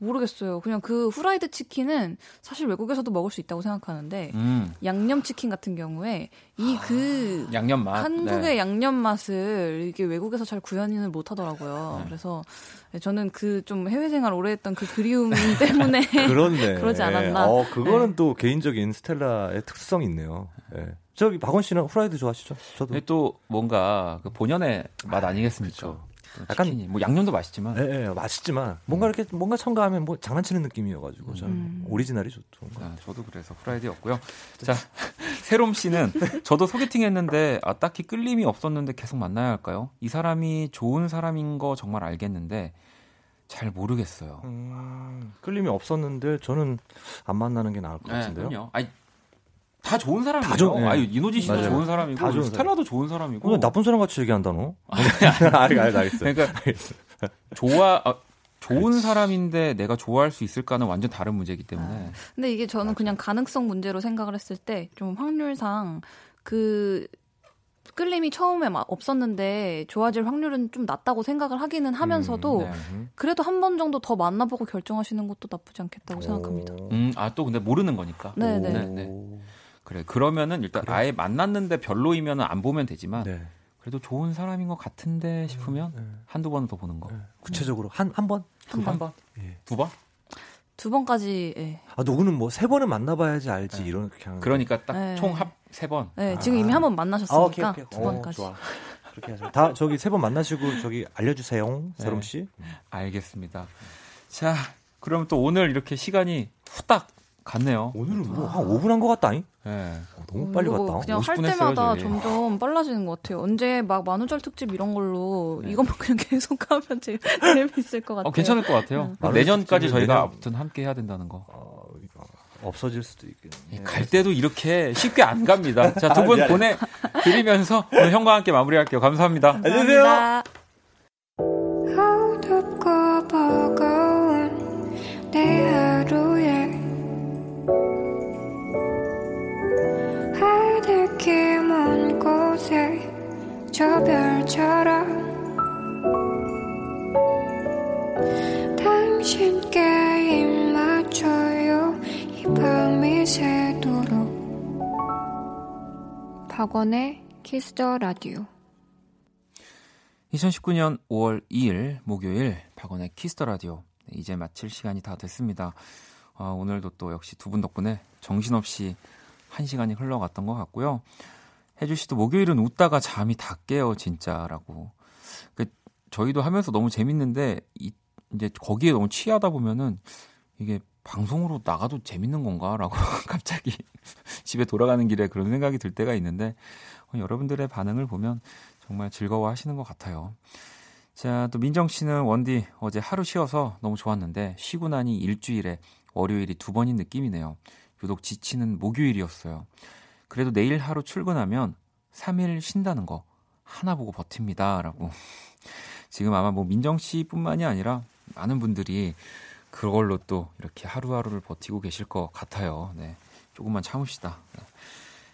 모르겠어요. 그냥 그 후라이드 치킨은 사실 외국에서도 먹을 수 있다고 생각하는데 음. 양념 치킨 같은 경우에 이 그 양념 맛. 한국의 네. 양념 맛을 이게 외국에서 잘 구현을 못 하더라고요. 네. 그래서 저는 그 좀 해외 생활 오래 했던 그 그리움 (laughs) 때문에 (laughs) 그렇네. 그러지 않았나. 어, 그거는 네. 또 개인적인 스텔라의 특수성이 있네요. 예. 저기 박원 씨는 후라이드 좋아하시죠? 저도. 근데 또 뭔가 그 본연의 맛 아니겠습니까? 그렇죠. 또 약간- 치킨이. 뭐 양념도 맛있지만 예, 예, 맛있지만 뭔가 이렇게 뭔가 첨가하면 뭐 장난치는 느낌이어가지고 저는 음. 오리지널이 좋던 것 같아요. 아, 저도 그래서 프라이드였고요. 자, (laughs) 세롬 씨는 저도 소개팅 했는데 아, 딱히 끌림이 없었는데 계속 만나야 할까요? 이 사람이 좋은 사람인 거 정말 알겠는데 잘 모르겠어요. 음, 끌림이 없었는데 저는 안 만나는 게 나을 것 같은데요. 네, 그럼요. 아니, 다 좋은. 다 좋- 예. 아유, 이노진 씨도 맞아요. 좋은 사람이고 다 좋은 스텔라도 좋은 사람이고. 오늘 나쁜 사람 같이 얘기한다 너. (laughs) (laughs) 알겠어, 알겠어. (laughs) 그러니까 좋아 아, 좋은 사람인데 내가 좋아할 수 있을까는 완전 다른 문제이기 때문에 근데 이게 저는 그냥 가능성 문제로 생각을 했을 때 좀 확률상 그 끌림이 처음에 막 없었는데 좋아질 확률은 좀 낮다고 생각을 하기는 하면서도 네. 그래도 한 번 정도 더 만나보고 결정하시는 것도 나쁘지 않겠다고 어. 생각합니다. 음, 아 또 근데 모르는 거니까. 네, 네. 네, 네. 그래 그러면은 일단 아예 만났는데 별로이면은 안 보면 되지만 네. 그래도 좋은 사람인 것 같은데 싶으면 네. 한두 번은 더 보는 거. 네. 구체적으로 한 한 번. 한한 번. 번? 예. 두 번? 두 번까지 예. 아 누구는 뭐 세 번은 만나봐야지 알지 네. 이렇게 하는. 그러니까 딱 네. 총합 세 번. 네, 지금 아. 이미 한번 아, 만나셨으니까 오케이 오케이. 두 어, 번까지. 좋아. 그렇게 하죠. 다 저기 세 번 만나시고 저기 알려주세요, 네. 세롬 씨. 알겠습니다. 자, 그럼 또 오늘 이렇게 시간이 후딱 갔네요. 오늘은 뭐 한 5분 한 것 같다잉? 네. 어, 너무 빨리 이거 갔다. 그냥 할 50분 했어요, 때마다 저희. 점점 빨라지는 것 같아요. 언제 막 만우절 특집 이런 걸로 네. 이것만 그냥 계속 (laughs) 하면 제- 재밌을 것 같아요. 어, 괜찮을 것 같아요. 네. 내년까지 특집은 저희가 내년- 아무튼 함께 해야 된다는 거. 어, 이거 없어질 수도 있겠네. 갈 때도 이렇게 쉽게 안 갑니다. 자, 두분 아, 보내드리면서 오늘 형과 함께 마무리할게요. 감사합니다. 버거운 내 저 별처럼 당신께 입 맞춰요 이 밤이 새도록 박원의 키스더 라디오 2019년 5월 2일 목요일 박원의 키스 더 라디오 네, 이제 마칠 시간이 다 됐습니다. 아, 오늘도 또 역시 두 분 덕분에 정신없이 한 시간이 흘러갔던 것 같고요. 혜주 씨도 목요일은 웃다가 잠이 다 깨요 진짜라고. 그 저희도 하면서 너무 재밌는데 이, 이제 거기에 너무 취하다 보면은 이게 방송으로 나가도 재밌는 건가라고 (laughs) 갑자기 집에 돌아가는 길에 그런 생각이 들 때가 있는데 어, 여러분들의 반응을 보면 정말 즐거워 하시는 것 같아요. 자, 또 민정 씨는 원디 어제 하루 쉬어서 너무 좋았는데 쉬고 나니 일주일에 월요일이 두 번인 느낌이네요. 유독 지치는 목요일이었어요. 그래도 내일 하루 출근하면 3일 쉰다는 거 하나 보고 버팁니다. 라고. (laughs) 지금 아마 뭐 민정 씨 뿐만이 아니라 많은 분들이 그걸로 또 이렇게 하루하루를 버티고 계실 것 같아요. 네. 조금만 참읍시다. 네.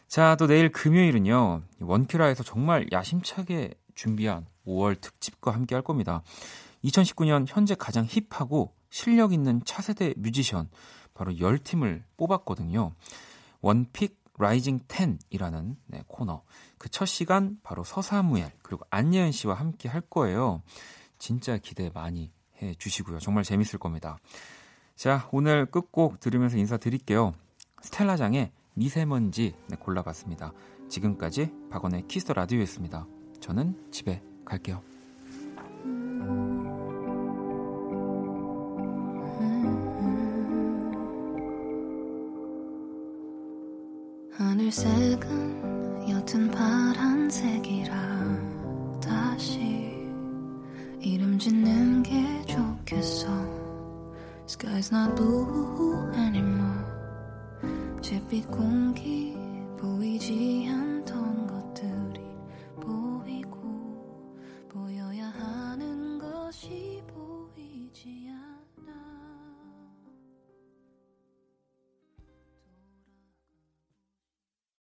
자, 또 내일 금요일은요. 원큐라에서 정말 야심차게 준비한 5월 특집과 함께 할 겁니다. 2019년 현재 가장 hip하고 실력 있는 차세대 뮤지션 바로 10팀을 뽑았거든요. One Pick Rising 10이라는 네, 코너. 그 첫 시간 바로 서사무엘 그리고 안예은 씨와 함께 할 거예요. 진짜 기대 많이 해 주시고요. 정말 재밌을 겁니다. 자, 오늘 끝곡 들으면서 인사드릴게요. 스텔라장의 미세먼지 네, 골라봤습니다. 지금까지 박원의 키스 라디오였습니다. 저는 집에 갈게요. 하늘색은 옅은 파란색이라 다시 이름 짓는 게 좋겠어. Sky's not blue anymore. 잿빛 공기 보이지 않아